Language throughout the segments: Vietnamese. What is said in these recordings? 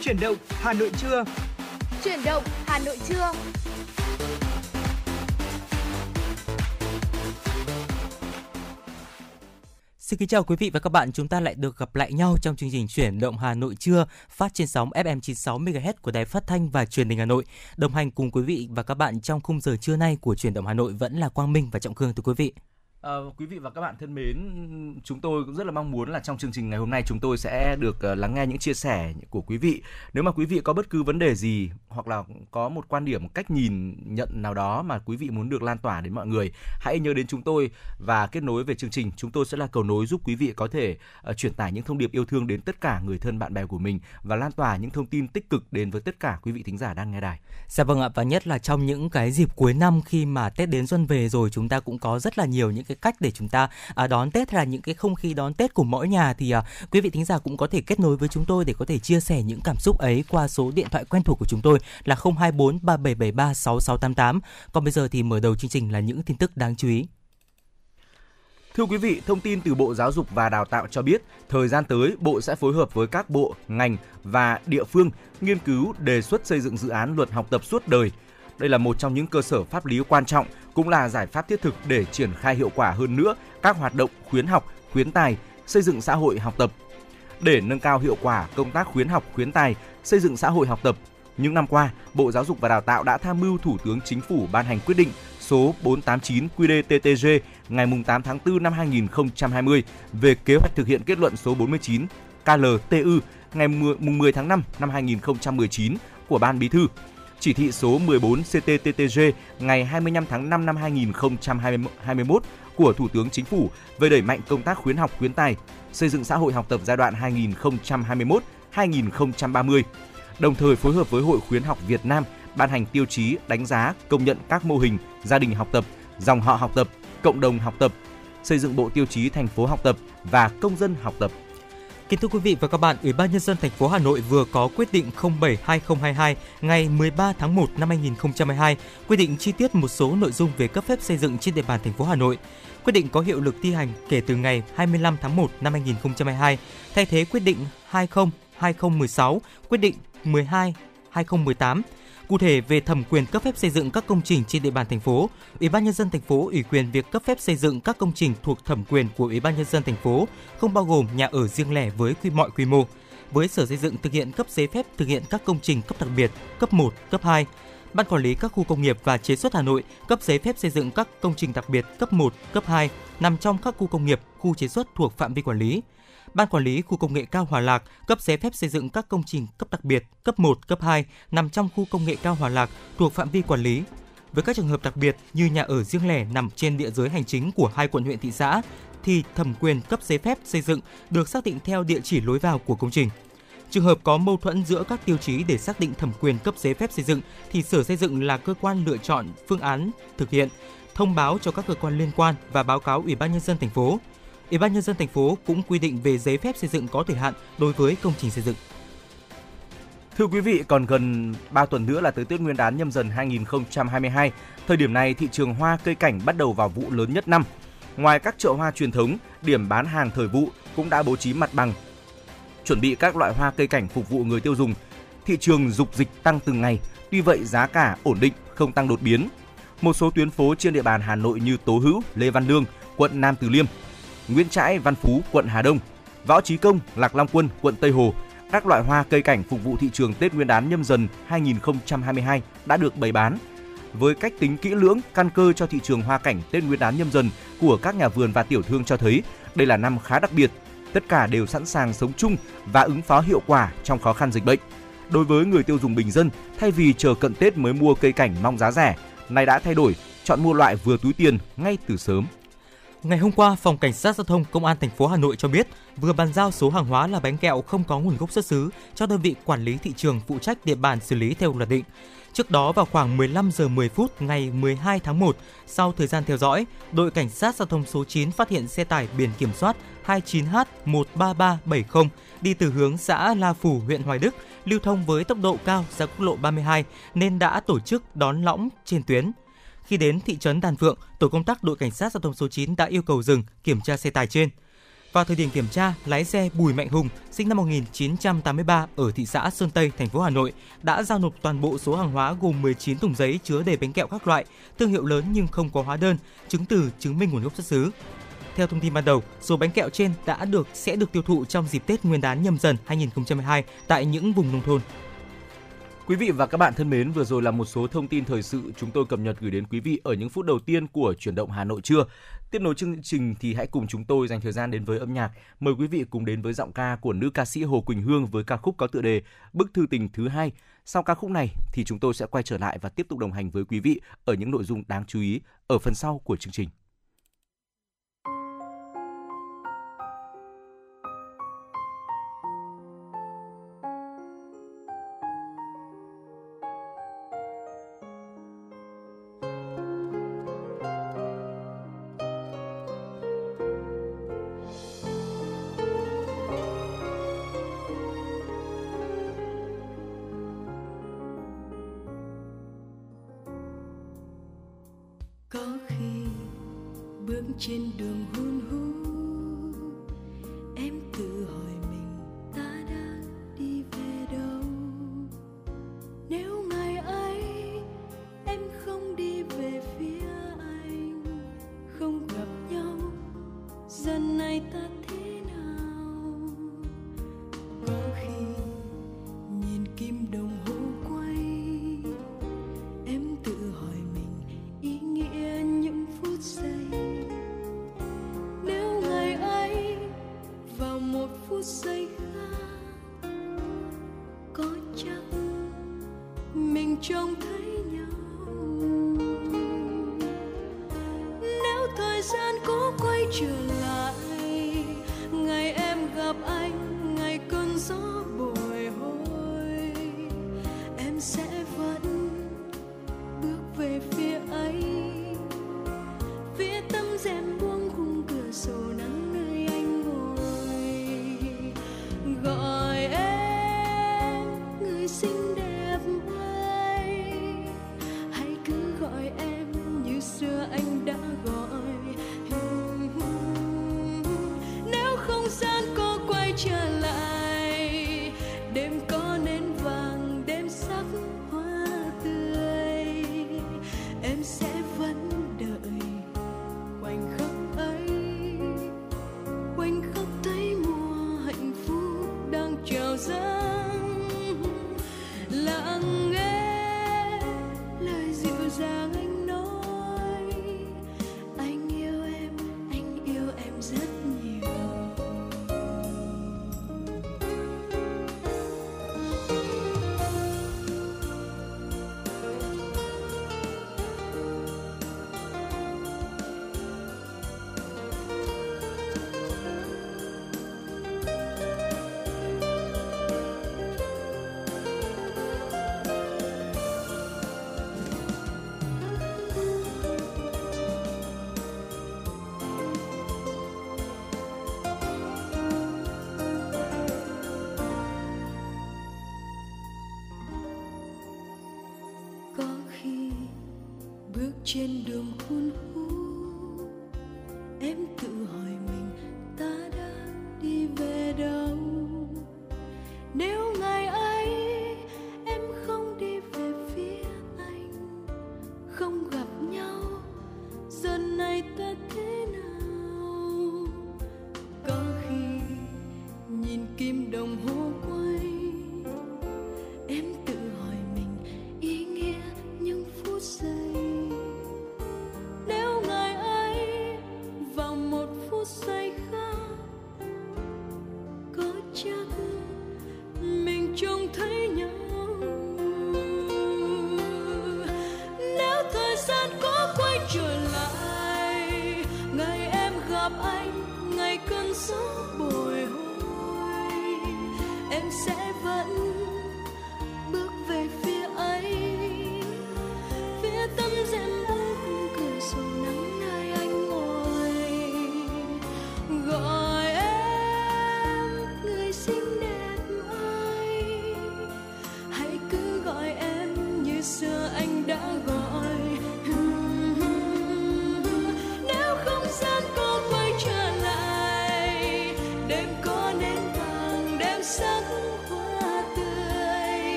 Chuyển động Hà Nội trưa. Chuyển động Hà Nội trưa. Xin kính chào quý vị và các bạn, chúng ta lại được gặp lại nhau trong chương trình chuyển động Hà Nội trưa phát trên sóng FM 96 MHz của Đài Phát thanh và Truyền hình Hà Nội. Đồng hành cùng quý vị và các bạn trong khung giờ trưa nay của chuyển động Hà Nội vẫn là Quang Minh và Trọng Khương thưa quý vị. À, quý vị và các bạn thân mến, chúng tôi cũng rất là mong muốn là trong chương trình ngày hôm nay chúng tôi sẽ được uh, lắng nghe những chia sẻ của quý vị. Nếu mà quý vị có bất cứ vấn đề gì hoặc là có một quan điểm, cách nhìn nhận nào đó mà quý vị muốn được lan tỏa đến mọi người, hãy nhớ đến chúng tôi và kết nối về chương trình. Chúng tôi sẽ là cầu nối giúp quý vị có thể uh, truyền tải những thông điệp yêu thương đến tất cả người thân bạn bè của mình và lan tỏa những thông tin tích cực đến với tất cả quý vị thính giả đang nghe đài. Dạ vâng ạ và nhất là trong những cái dịp cuối năm khi mà Tết đến xuân về rồi chúng ta cũng có rất là nhiều những cái cách để chúng ta à, đón Tết hay là những cái không khí đón Tết của mỗi nhà thì à, quý vị thính giả cũng có thể kết nối với chúng tôi để có thể chia sẻ những cảm xúc ấy qua số điện thoại quen thuộc của chúng tôi là 024 3773 6688. Còn bây giờ thì mở đầu chương trình là những tin tức đáng chú ý. Thưa quý vị, thông tin từ Bộ Giáo dục và Đào tạo cho biết, thời gian tới, Bộ sẽ phối hợp với các bộ, ngành và địa phương nghiên cứu đề xuất xây dựng dự án luật học tập suốt đời. Đây là một trong những cơ sở pháp lý quan trọng, cũng là giải pháp thiết thực để triển khai hiệu quả hơn nữa các hoạt động khuyến học, khuyến tài, xây dựng xã hội học tập. Để nâng cao hiệu quả công tác khuyến học, khuyến tài, xây dựng xã hội học tập, những năm qua, Bộ Giáo dục và Đào tạo đã tham mưu Thủ tướng Chính phủ ban hành quyết định số 489 QĐ-TTG ngày 8 tháng 4 năm 2020 về kế hoạch thực hiện kết luận số 49 KLTU ngày 10 tháng 5 năm 2019 của Ban Bí thư, chỉ thị số 14 CTTTG ngày 25 tháng 5 năm 2021 của Thủ tướng Chính phủ về đẩy mạnh công tác khuyến học khuyến tài, xây dựng xã hội học tập giai đoạn 2021-2030, đồng thời phối hợp với Hội khuyến học Việt Nam ban hành tiêu chí đánh giá công nhận các mô hình gia đình học tập, dòng họ học tập, cộng đồng học tập, xây dựng bộ tiêu chí thành phố học tập và công dân học tập. Kính thưa quý vị và các bạn, Ủy ban nhân dân thành phố Hà Nội vừa có quyết định 07/2022 ngày 13 tháng 1 năm 2022 quy định chi tiết một số nội dung về cấp phép xây dựng trên địa bàn thành phố Hà Nội. Quyết định có hiệu lực thi hành kể từ ngày 25 tháng 1 năm 2022, thay thế quyết định 20/2016, quyết định 12 2018 Cụ thể về thẩm quyền cấp phép xây dựng các công trình trên địa bàn thành phố, Ủy ban nhân dân thành phố ủy quyền việc cấp phép xây dựng các công trình thuộc thẩm quyền của Ủy ban nhân dân thành phố, không bao gồm nhà ở riêng lẻ với quy mọi quy mô. Với Sở Xây dựng thực hiện cấp giấy phép thực hiện các công trình cấp đặc biệt, cấp 1, cấp 2. Ban quản lý các khu công nghiệp và chế xuất Hà Nội cấp giấy phép xây dựng các công trình đặc biệt cấp 1, cấp 2 nằm trong các khu công nghiệp, khu chế xuất thuộc phạm vi quản lý. Ban quản lý khu công nghệ cao Hòa Lạc cấp giấy phép xây dựng các công trình cấp đặc biệt, cấp 1, cấp 2 nằm trong khu công nghệ cao Hòa Lạc thuộc phạm vi quản lý. Với các trường hợp đặc biệt như nhà ở riêng lẻ nằm trên địa giới hành chính của hai quận huyện thị xã thì thẩm quyền cấp giấy phép xây dựng được xác định theo địa chỉ lối vào của công trình. Trường hợp có mâu thuẫn giữa các tiêu chí để xác định thẩm quyền cấp giấy phép xây dựng thì Sở Xây dựng là cơ quan lựa chọn phương án thực hiện, thông báo cho các cơ quan liên quan và báo cáo Ủy ban nhân dân thành phố. Ủy ban nhân dân thành phố cũng quy định về giấy phép xây dựng có thời hạn đối với công trình xây dựng. Thưa quý vị, còn gần 3 tuần nữa là tới Tết Nguyên đán nhâm dần 2022. Thời điểm này, thị trường hoa cây cảnh bắt đầu vào vụ lớn nhất năm. Ngoài các chợ hoa truyền thống, điểm bán hàng thời vụ cũng đã bố trí mặt bằng, chuẩn bị các loại hoa cây cảnh phục vụ người tiêu dùng. Thị trường dục dịch tăng từng ngày, tuy vậy giá cả ổn định, không tăng đột biến. Một số tuyến phố trên địa bàn Hà Nội như Tố Hữu, Lê Văn Lương, quận Nam Từ Liêm Nguyễn Trãi, Văn Phú, quận Hà Đông, Võ Chí Công, Lạc Long Quân, quận Tây Hồ, các loại hoa cây cảnh phục vụ thị trường Tết Nguyên đán nhâm dần 2022 đã được bày bán. Với cách tính kỹ lưỡng, căn cơ cho thị trường hoa cảnh Tết Nguyên đán nhâm dần của các nhà vườn và tiểu thương cho thấy đây là năm khá đặc biệt. Tất cả đều sẵn sàng sống chung và ứng phó hiệu quả trong khó khăn dịch bệnh. Đối với người tiêu dùng bình dân, thay vì chờ cận Tết mới mua cây cảnh mong giá rẻ, nay đã thay đổi, chọn mua loại vừa túi tiền ngay từ sớm. Ngày hôm qua, Phòng Cảnh sát Giao thông Công an thành phố Hà Nội cho biết vừa bàn giao số hàng hóa là bánh kẹo không có nguồn gốc xuất xứ cho đơn vị quản lý thị trường phụ trách địa bàn xử lý theo luật định. Trước đó vào khoảng 15 giờ 10 phút ngày 12 tháng 1, sau thời gian theo dõi, đội cảnh sát giao thông số 9 phát hiện xe tải biển kiểm soát 29H13370 đi từ hướng xã La Phủ, huyện Hoài Đức, lưu thông với tốc độ cao ra quốc lộ 32 nên đã tổ chức đón lõng trên tuyến. Khi đến thị trấn Đàn Phượng, tổ công tác đội cảnh sát giao thông số 9 đã yêu cầu dừng kiểm tra xe tải trên. Vào thời điểm kiểm tra, lái xe Bùi Mạnh Hùng, sinh năm 1983 ở thị xã Sơn Tây, thành phố Hà Nội, đã giao nộp toàn bộ số hàng hóa gồm 19 thùng giấy chứa đầy bánh kẹo các loại, thương hiệu lớn nhưng không có hóa đơn, chứng từ chứng minh nguồn gốc xuất xứ. Theo thông tin ban đầu, số bánh kẹo trên đã được sẽ được tiêu thụ trong dịp Tết Nguyên đán nhâm dần 2022 tại những vùng nông thôn. Quý vị và các bạn thân mến, vừa rồi là một số thông tin thời sự chúng tôi cập nhật gửi đến quý vị ở những phút đầu tiên của chuyển động Hà Nội trưa. Tiếp nối chương trình thì hãy cùng chúng tôi dành thời gian đến với âm nhạc. Mời quý vị cùng đến với giọng ca của nữ ca sĩ Hồ Quỳnh Hương với ca khúc có tựa đề Bức thư tình thứ hai. Sau ca khúc này thì chúng tôi sẽ quay trở lại và tiếp tục đồng hành với quý vị ở những nội dung đáng chú ý ở phần sau của chương trình. Trên đường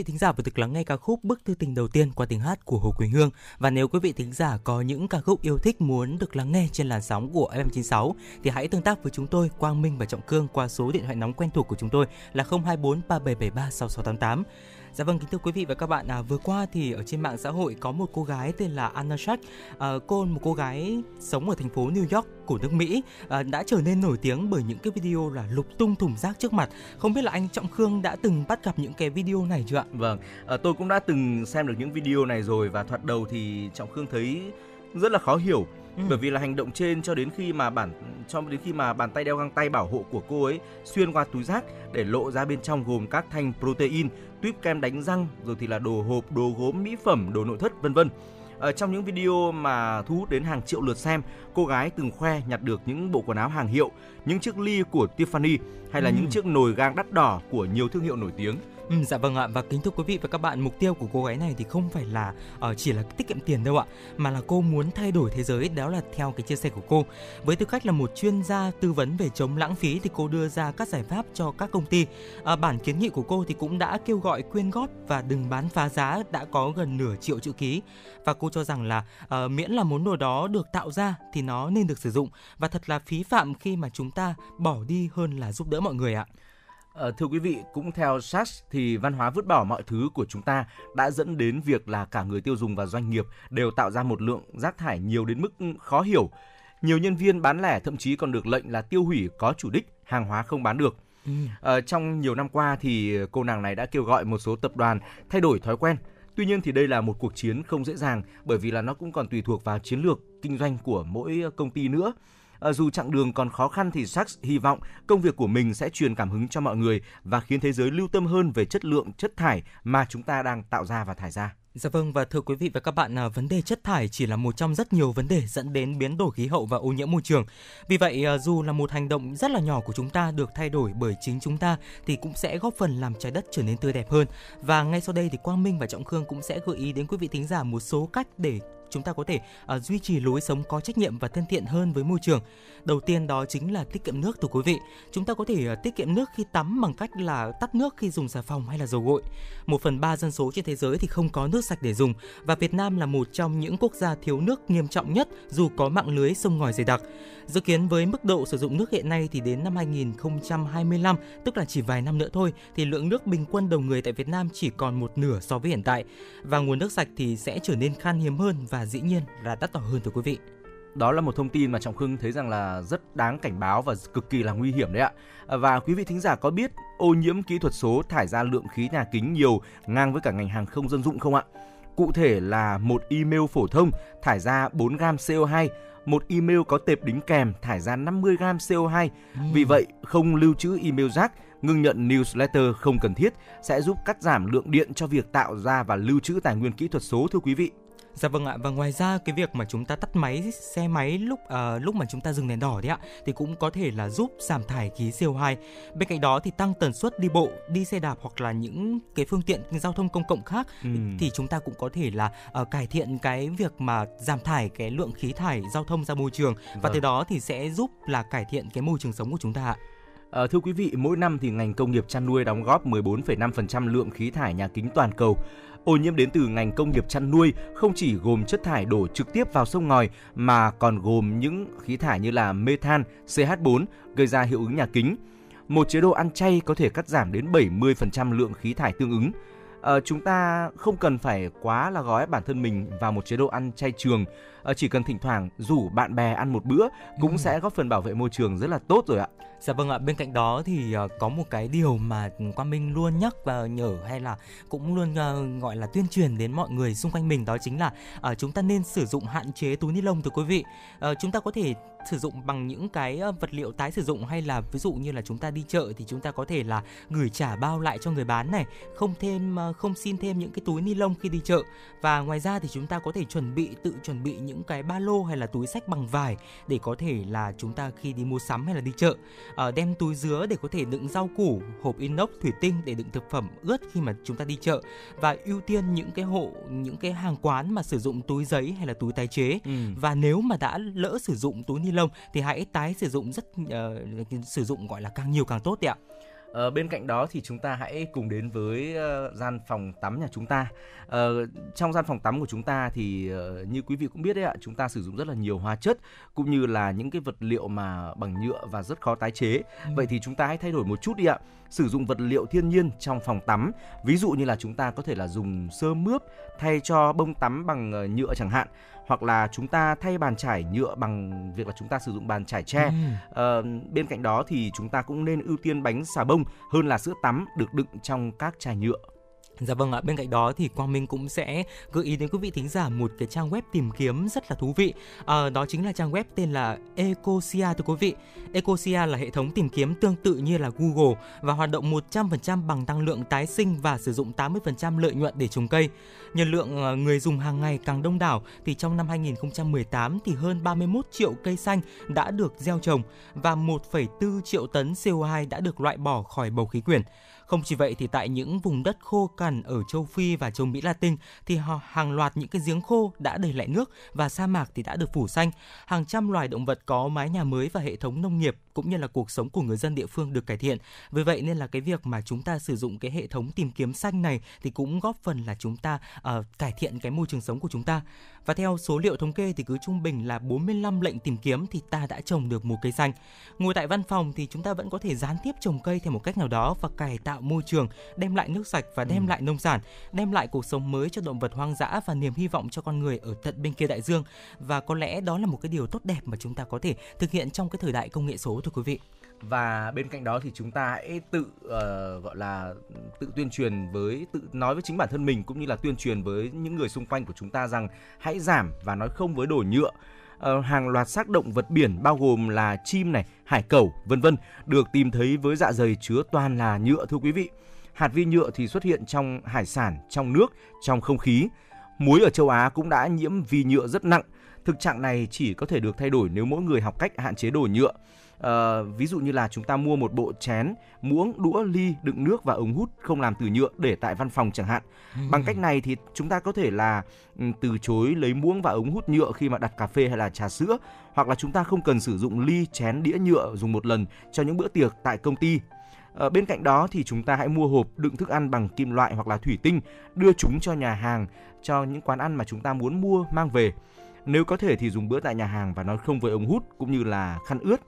Vị thính giả vừa được lắng nghe ca khúc Bức thư tình đầu tiên qua tiếng hát của Hồ Quỳnh Hương và nếu quý vị thính giả có những ca khúc yêu thích muốn được lắng nghe trên làn sóng của FM96 thì hãy tương tác với chúng tôi, Quang Minh và Trọng Cương qua số điện thoại nóng quen thuộc của chúng tôi là 024 3773 6688. Dạ vâng, kính thưa quý vị và các bạn, à, vừa qua thì ở trên mạng xã hội có một cô gái tên là Anna Shack, à, cô một cô gái sống ở thành phố New York của nước Mỹ à, đã trở nên nổi tiếng bởi những cái video là lục tung thùng rác trước mặt. Không biết là anh Trọng Khương đã từng bắt gặp những cái video này chưa ạ? Vâng, à, tôi cũng đã từng xem được những video này rồi và thoạt đầu thì Trọng Khương thấy rất là khó hiểu Ừ. bởi vì là hành động trên cho đến khi mà bản cho đến khi mà bàn tay đeo găng tay bảo hộ của cô ấy xuyên qua túi rác để lộ ra bên trong gồm các thanh protein, tuyếp kem đánh răng, rồi thì là đồ hộp, đồ gốm, mỹ phẩm, đồ nội thất vân vân. Ở trong những video mà thu hút đến hàng triệu lượt xem, cô gái từng khoe nhặt được những bộ quần áo hàng hiệu, những chiếc ly của Tiffany hay là ừ. những chiếc nồi gang đắt đỏ của nhiều thương hiệu nổi tiếng. Ừ, dạ vâng ạ. Và kính thưa quý vị và các bạn mục tiêu của cô gái này thì không phải là uh, chỉ là tiết kiệm tiền đâu ạ mà là cô muốn thay đổi thế giới. Đó là theo cái chia sẻ của cô. Với tư cách là một chuyên gia tư vấn về chống lãng phí thì cô đưa ra các giải pháp cho các công ty. Uh, bản kiến nghị của cô thì cũng đã kêu gọi quyên góp và đừng bán phá giá đã có gần nửa triệu chữ ký. Và cô cho rằng là uh, miễn là món đồ đó được tạo ra thì nó nên được sử dụng. Và thật là phí phạm khi mà chúng ta bỏ đi hơn là giúp đỡ mọi người ạ. À, thưa quý vị, cũng theo SAS thì văn hóa vứt bỏ mọi thứ của chúng ta đã dẫn đến việc là cả người tiêu dùng và doanh nghiệp đều tạo ra một lượng rác thải nhiều đến mức khó hiểu. Nhiều nhân viên bán lẻ thậm chí còn được lệnh là tiêu hủy có chủ đích, hàng hóa không bán được. À, trong nhiều năm qua thì cô nàng này đã kêu gọi một số tập đoàn thay đổi thói quen. Tuy nhiên thì đây là một cuộc chiến không dễ dàng bởi vì là nó cũng còn tùy thuộc vào chiến lược kinh doanh của mỗi công ty nữa. À, dù chặng đường còn khó khăn thì Sachs hy vọng công việc của mình sẽ truyền cảm hứng cho mọi người và khiến thế giới lưu tâm hơn về chất lượng chất thải mà chúng ta đang tạo ra và thải ra. Dạ vâng và thưa quý vị và các bạn, à, vấn đề chất thải chỉ là một trong rất nhiều vấn đề dẫn đến biến đổi khí hậu và ô nhiễm môi trường. Vì vậy à, dù là một hành động rất là nhỏ của chúng ta được thay đổi bởi chính chúng ta thì cũng sẽ góp phần làm trái đất trở nên tươi đẹp hơn. Và ngay sau đây thì Quang Minh và Trọng Khương cũng sẽ gợi ý đến quý vị thính giả một số cách để chúng ta có thể uh, duy trì lối sống có trách nhiệm và thân thiện hơn với môi trường. Đầu tiên đó chính là tiết kiệm nước thưa quý vị. Chúng ta có thể uh, tiết kiệm nước khi tắm bằng cách là tắt nước khi dùng xà phòng hay là dầu gội. Một phần ba dân số trên thế giới thì không có nước sạch để dùng và Việt Nam là một trong những quốc gia thiếu nước nghiêm trọng nhất dù có mạng lưới sông ngòi dày đặc. Dự kiến với mức độ sử dụng nước hiện nay thì đến năm 2025, tức là chỉ vài năm nữa thôi, thì lượng nước bình quân đầu người tại Việt Nam chỉ còn một nửa so với hiện tại. Và nguồn nước sạch thì sẽ trở nên khan hiếm hơn và dĩ nhiên là đắt đỏ hơn thưa quý vị đó là một thông tin mà trọng khương thấy rằng là rất đáng cảnh báo và cực kỳ là nguy hiểm đấy ạ và quý vị thính giả có biết ô nhiễm kỹ thuật số thải ra lượng khí nhà kính nhiều ngang với cả ngành hàng không dân dụng không ạ cụ thể là một email phổ thông thải ra 4 gram CO2 một email có tệp đính kèm thải ra 50 gram CO2. Ừ. Vì vậy, không lưu trữ email rác, ngưng nhận newsletter không cần thiết sẽ giúp cắt giảm lượng điện cho việc tạo ra và lưu trữ tài nguyên kỹ thuật số thưa quý vị. Dạ vâng ạ và ngoài ra cái việc mà chúng ta tắt máy xe máy lúc uh, lúc mà chúng ta dừng đèn đỏ đấy ạ thì cũng có thể là giúp giảm thải khí CO2. Bên cạnh đó thì tăng tần suất đi bộ, đi xe đạp hoặc là những cái phương tiện giao thông công cộng khác ừ. thì chúng ta cũng có thể là uh, cải thiện cái việc mà giảm thải cái lượng khí thải giao thông ra môi trường và vâng. từ đó thì sẽ giúp là cải thiện cái môi trường sống của chúng ta ạ. À, thưa quý vị, mỗi năm thì ngành công nghiệp chăn nuôi đóng góp 14,5% lượng khí thải nhà kính toàn cầu. Ô nhiễm đến từ ngành công nghiệp chăn nuôi không chỉ gồm chất thải đổ trực tiếp vào sông ngòi mà còn gồm những khí thải như là methan, CH4 gây ra hiệu ứng nhà kính. Một chế độ ăn chay có thể cắt giảm đến 70% lượng khí thải tương ứng. À, chúng ta không cần phải quá là gói bản thân mình vào một chế độ ăn chay trường à, chỉ cần thỉnh thoảng rủ bạn bè ăn một bữa cũng ừ. sẽ góp phần bảo vệ môi trường rất là tốt rồi ạ Dạ vâng ạ, bên cạnh đó thì uh, có một cái điều mà Quang Minh luôn nhắc và nhở hay là cũng luôn uh, gọi là tuyên truyền đến mọi người xung quanh mình đó chính là uh, chúng ta nên sử dụng hạn chế túi ni lông thưa quý vị. Uh, chúng ta có thể sử dụng bằng những cái vật liệu tái sử dụng hay là ví dụ như là chúng ta đi chợ thì chúng ta có thể là gửi trả bao lại cho người bán này, không thêm không xin thêm những cái túi ni lông khi đi chợ và ngoài ra thì chúng ta có thể chuẩn bị tự chuẩn bị những cái ba lô hay là túi sách bằng vải để có thể là chúng ta khi đi mua sắm hay là đi chợ uh, đem túi dứa để có thể đựng rau củ, hộp inox thủy tinh để đựng thực phẩm ướt khi mà chúng ta đi chợ và ưu tiên những cái hộ những cái hàng quán mà sử dụng túi giấy hay là túi tái chế ừ. và nếu mà đã lỡ sử dụng túi ni lông thì hãy tái sử dụng rất uh, sử dụng gọi là càng nhiều càng tốt ạ. Ờ, bên cạnh đó thì chúng ta hãy cùng đến với uh, gian phòng tắm nhà chúng ta. Uh, trong gian phòng tắm của chúng ta thì uh, như quý vị cũng biết đấy ạ, chúng ta sử dụng rất là nhiều hóa chất cũng như là những cái vật liệu mà bằng nhựa và rất khó tái chế. Ừ. Vậy thì chúng ta hãy thay đổi một chút đi ạ. Sử dụng vật liệu thiên nhiên trong phòng tắm. Ví dụ như là chúng ta có thể là dùng sơ mướp thay cho bông tắm bằng nhựa chẳng hạn hoặc là chúng ta thay bàn trải nhựa bằng việc là chúng ta sử dụng bàn trải tre. Ừ. À, bên cạnh đó thì chúng ta cũng nên ưu tiên bánh xà bông hơn là sữa tắm được đựng trong các chai nhựa. Dạ vâng ạ, bên cạnh đó thì Quang Minh cũng sẽ gợi ý đến quý vị thính giả một cái trang web tìm kiếm rất là thú vị. À, đó chính là trang web tên là Ecosia thưa quý vị. Ecosia là hệ thống tìm kiếm tương tự như là Google và hoạt động 100% bằng năng lượng tái sinh và sử dụng 80% lợi nhuận để trồng cây. nhân lượng ờ, người dùng hàng ngày càng đông đảo thì trong năm 2018 thì hơn 31 triệu cây xanh đã được gieo trồng và 1,4 triệu tấn CO2 đã được loại bỏ khỏi bầu khí quyển. Không chỉ vậy thì tại những vùng đất khô cằn ở châu Phi và châu Mỹ Latin thì họ hàng loạt những cái giếng khô đã đầy lại nước và sa mạc thì đã được phủ xanh. Hàng trăm loài động vật có mái nhà mới và hệ thống nông nghiệp cũng như là cuộc sống của người dân địa phương được cải thiện. Vì vậy nên là cái việc mà chúng ta sử dụng cái hệ thống tìm kiếm xanh này thì cũng góp phần là chúng ta uh, cải thiện cái môi trường sống của chúng ta. Và theo số liệu thống kê thì cứ trung bình là 45 lệnh tìm kiếm thì ta đã trồng được một cây xanh. Ngồi tại văn phòng thì chúng ta vẫn có thể gián tiếp trồng cây theo một cách nào đó và cải tạo môi trường, đem lại nước sạch và đem ừ. lại nông sản, đem lại cuộc sống mới cho động vật hoang dã và niềm hy vọng cho con người ở tận bên kia đại dương. Và có lẽ đó là một cái điều tốt đẹp mà chúng ta có thể thực hiện trong cái thời đại công nghệ số thưa quý vị. Và bên cạnh đó thì chúng ta hãy tự uh, gọi là tự tuyên truyền với tự nói với chính bản thân mình cũng như là tuyên truyền với những người xung quanh của chúng ta rằng hãy giảm và nói không với đồ nhựa. Uh, hàng loạt xác động vật biển bao gồm là chim này hải cẩu vân vân được tìm thấy với dạ dày chứa toàn là nhựa thưa quý vị. Hạt vi nhựa thì xuất hiện trong hải sản trong nước trong không khí. Muối ở châu Á cũng đã nhiễm vi nhựa rất nặng. Thực trạng này chỉ có thể được thay đổi nếu mỗi người học cách hạn chế đồ nhựa uh, ví dụ như là chúng ta mua một bộ chén muỗng đũa ly đựng nước và ống hút không làm từ nhựa để tại văn phòng chẳng hạn ừ. bằng cách này thì chúng ta có thể là um, từ chối lấy muỗng và ống hút nhựa khi mà đặt cà phê hay là trà sữa hoặc là chúng ta không cần sử dụng ly chén đĩa nhựa dùng một lần cho những bữa tiệc tại công ty ờ, bên cạnh đó thì chúng ta hãy mua hộp đựng thức ăn bằng kim loại hoặc là thủy tinh, đưa chúng cho nhà hàng, cho những quán ăn mà chúng ta muốn mua mang về. Nếu có thể thì dùng bữa tại nhà hàng và nói không với ống hút cũng như là khăn ướt.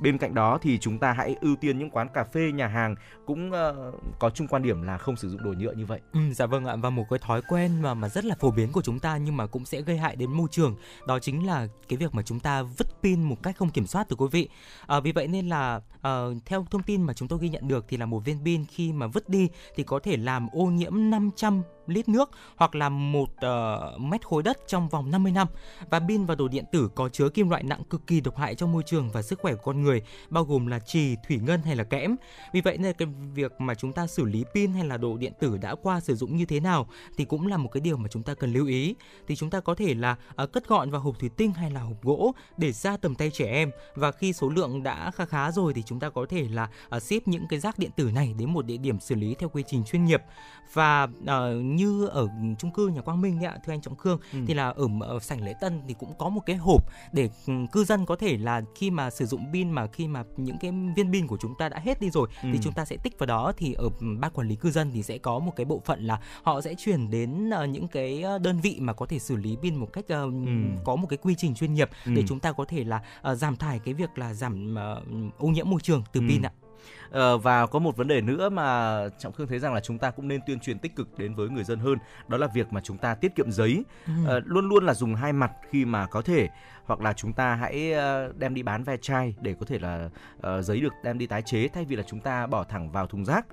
Bên cạnh đó thì chúng ta hãy ưu tiên những quán cà phê, nhà hàng cũng uh, có chung quan điểm là không sử dụng đồ nhựa như vậy. Ừ, dạ vâng ạ và một cái thói quen mà mà rất là phổ biến của chúng ta nhưng mà cũng sẽ gây hại đến môi trường đó chính là cái việc mà chúng ta vứt pin một cách không kiểm soát từ quý vị. À, vì vậy nên là à, theo thông tin mà chúng tôi ghi nhận được thì là một viên pin khi mà vứt đi thì có thể làm ô nhiễm 500 lít nước hoặc là một uh, mét khối đất trong vòng 50 năm. Và pin và đồ điện tử có chứa kim loại nặng cực kỳ độc hại cho môi trường và sức khỏe của con người, bao gồm là trì, thủy ngân hay là kẽm. Vì vậy nên cái việc mà chúng ta xử lý pin hay là đồ điện tử đã qua sử dụng như thế nào thì cũng là một cái điều mà chúng ta cần lưu ý. Thì chúng ta có thể là uh, cất gọn vào hộp thủy tinh hay là hộp gỗ để ra tầm tay trẻ em và khi số lượng đã khá khá rồi thì chúng ta có thể là uh, ship những cái rác điện tử này đến một địa điểm xử lý theo quy trình chuyên nghiệp và uh, như ở chung cư nhà Quang Minh ạ thưa anh Trọng Khương ừ. thì là ở, ở sảnh lễ Tân thì cũng có một cái hộp để ừ, cư dân có thể là khi mà sử dụng pin mà khi mà những cái viên pin của chúng ta đã hết đi rồi ừ. thì chúng ta sẽ tích vào đó thì ở ban quản lý cư dân thì sẽ có một cái bộ phận là họ sẽ chuyển đến uh, những cái ờ, đơn vị mà có thể xử lý pin một cách uh, ừ. có một cái quy trình chuyên nghiệp ừ. để chúng ta có thể là uh, giảm thải cái việc là giảm uh, ô nhiễm môi trường từ ừ. pin ạ. Ờ, và có một vấn đề nữa mà trọng khương thấy rằng là chúng ta cũng nên tuyên truyền tích cực đến với người dân hơn đó là việc mà chúng ta tiết kiệm giấy ừ. uh, luôn luôn là dùng hai mặt khi mà có thể hoặc là chúng ta hãy ờ, đem đi bán ve chai để có thể là uh, giấy được đem đi tái chế thay vì là chúng ta bỏ thẳng vào thùng rác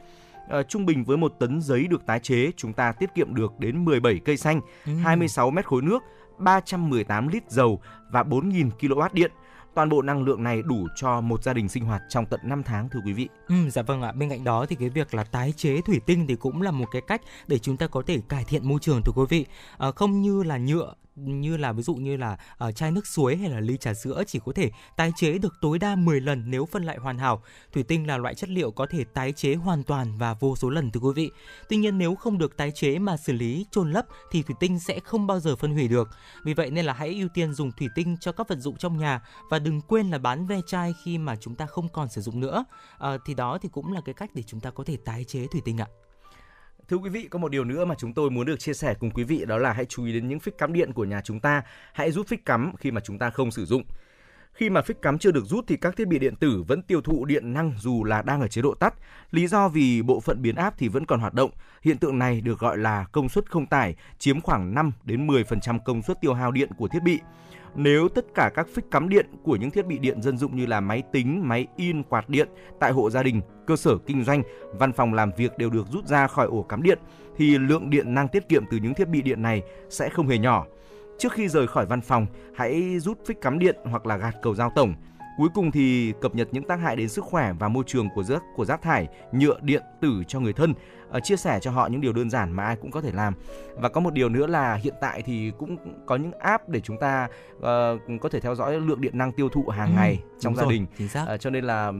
Uh, trung bình với một tấn giấy được tái chế, chúng ta tiết kiệm được đến 17 cây xanh, ừ. 26 mét khối nước, 318 lít dầu và 4.000 kW điện toàn bộ năng lượng này đủ cho một gia đình sinh hoạt trong tận 5 tháng thưa quý vị. Ừ, dạ vâng ạ. Bên cạnh đó thì cái việc là tái chế thủy tinh thì cũng là một cái cách để chúng ta có thể cải thiện môi trường thưa quý vị. À, không như là nhựa như là ví dụ như là uh, chai nước suối hay là ly trà sữa chỉ có thể tái chế được tối đa 10 lần nếu phân loại hoàn hảo. Thủy tinh là loại chất liệu có thể tái chế hoàn toàn và vô số lần thưa quý vị. Tuy nhiên nếu không được tái chế mà xử lý chôn lấp thì thủy tinh sẽ không bao giờ phân hủy được. Vì vậy nên là hãy ưu tiên dùng thủy tinh cho các vật dụng trong nhà và đừng quên là bán ve chai khi mà chúng ta không còn sử dụng nữa. Uh, thì đó thì cũng là cái cách để chúng ta có thể tái chế thủy tinh ạ. Thưa quý vị, có một điều nữa mà chúng tôi muốn được chia sẻ cùng quý vị đó là hãy chú ý đến những phích cắm điện của nhà chúng ta. Hãy rút phích cắm khi mà chúng ta không sử dụng. Khi mà phích cắm chưa được rút thì các thiết bị điện tử vẫn tiêu thụ điện năng dù là đang ở chế độ tắt. Lý do vì bộ phận biến áp thì vẫn còn hoạt động. Hiện tượng này được gọi là công suất không tải, chiếm khoảng 5 đến 10% công suất tiêu hao điện của thiết bị nếu tất cả các phích cắm điện của những thiết bị điện dân dụng như là máy tính, máy in, quạt điện tại hộ gia đình, cơ sở kinh doanh, văn phòng làm việc đều được rút ra khỏi ổ cắm điện thì lượng điện năng tiết kiệm từ những thiết bị điện này sẽ không hề nhỏ. Trước khi rời khỏi văn phòng, hãy rút phích cắm điện hoặc là gạt cầu giao tổng. Cuối cùng thì cập nhật những tác hại đến sức khỏe và môi trường của rác của rác thải, nhựa điện tử cho người thân uh, chia sẻ cho họ những điều đơn giản mà ai cũng có thể làm và có một điều nữa là hiện tại thì cũng có những app để chúng ta uh, có thể theo dõi lượng điện năng tiêu thụ hàng ừ, ngày trong gia rồi, đình chính xác. Uh, cho nên là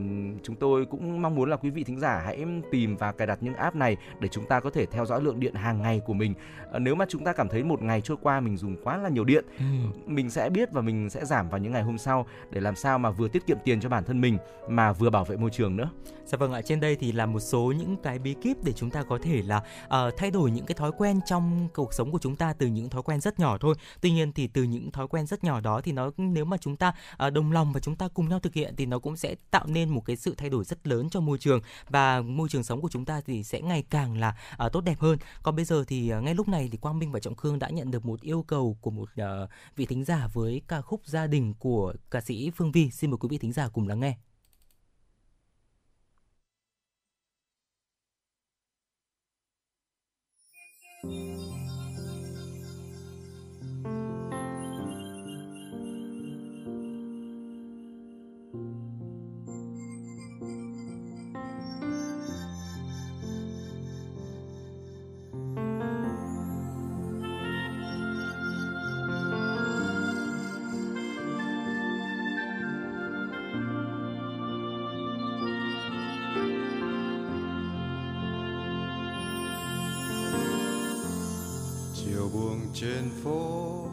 chúng tôi cũng mong muốn là quý vị thính giả hãy tìm và cài đặt những app này để chúng ta có thể theo dõi lượng điện hàng ngày của mình uh, nếu mà chúng ta cảm thấy một ngày trôi qua mình dùng quá là nhiều điện ừ. mình sẽ biết và mình sẽ giảm vào những ngày hôm sau để làm sao mà vừa tiết kiệm tiền cho bản thân mình mà vừa bảo vệ môi trường nữa. Dạ vâng ạ, trên đây thì là một số những cái bí kíp để chúng ta có thể là uh, thay đổi những cái thói quen trong cuộc sống của chúng ta từ những thói quen rất nhỏ thôi. Tuy nhiên thì từ những thói quen rất nhỏ đó thì nó nếu mà chúng ta uh, đồng lòng và chúng ta cùng nhau thực hiện thì nó cũng sẽ tạo nên một cái sự thay đổi rất lớn cho môi trường. Và môi trường sống của chúng ta thì sẽ ngày càng là uh, tốt đẹp hơn. Còn bây giờ thì uh, ngay lúc này thì Quang Minh và Trọng Khương đã nhận được một yêu cầu của một uh, vị thính giả với ca khúc gia đình của ca sĩ Phương Vi. Xin mời quý vị thính giả cùng lắng nghe. you. Trên phố,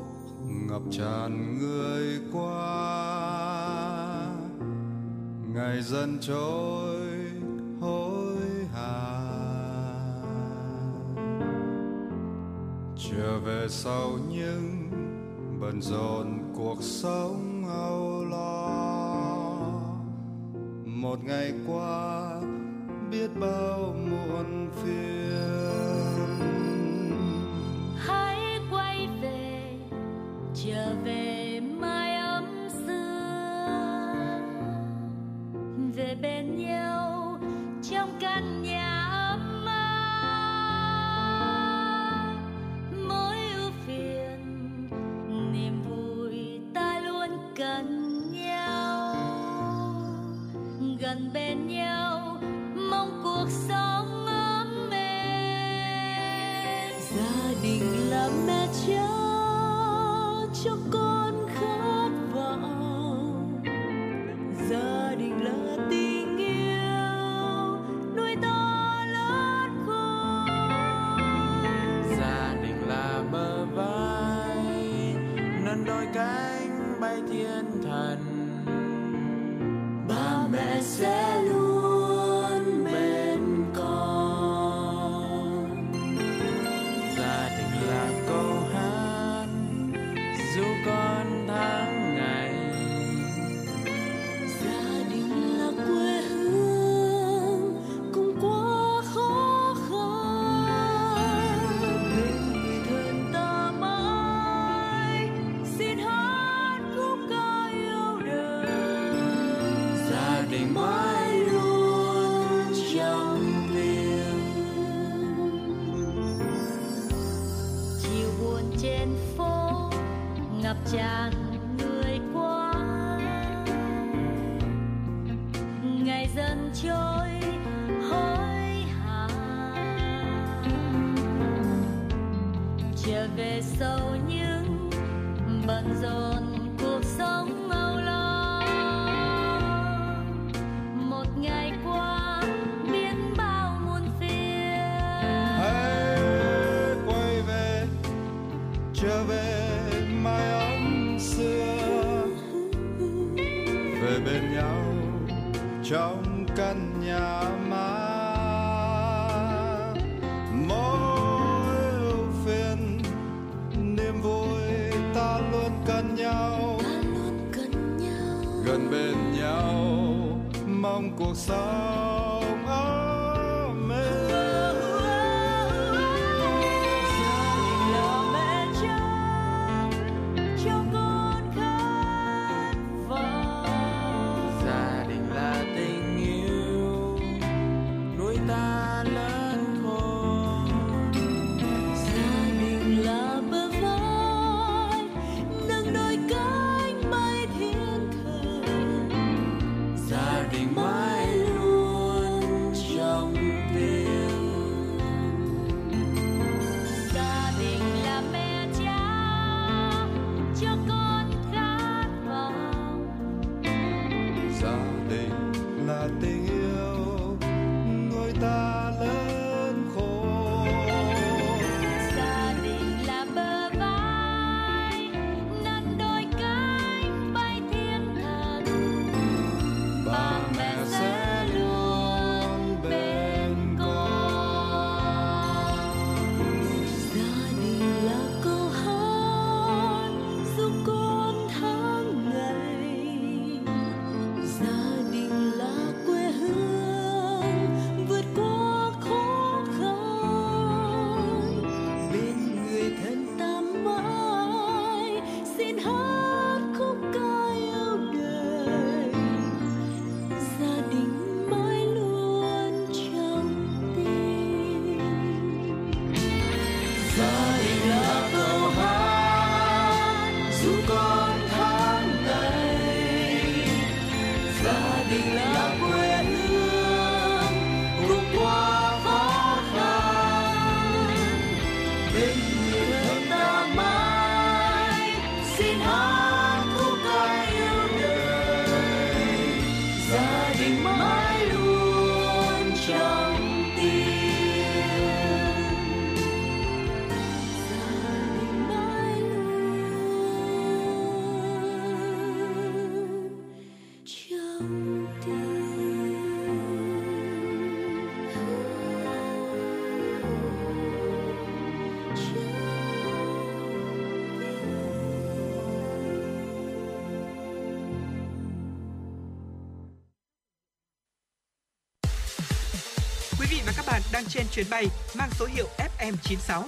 ngập tràn người qua. Ngày dần trôi, hối hả. Trở về sau những bận rộn cuộc sống âu lo. Một ngày qua, biết bao muộn phiền. Trở buồn trên phố, ngập tràn người qua ngày dần trôi, hối hả? Trở về sâu những bận rộn. Mong bạn đang trên chuyến bay mang số hiệu FM96.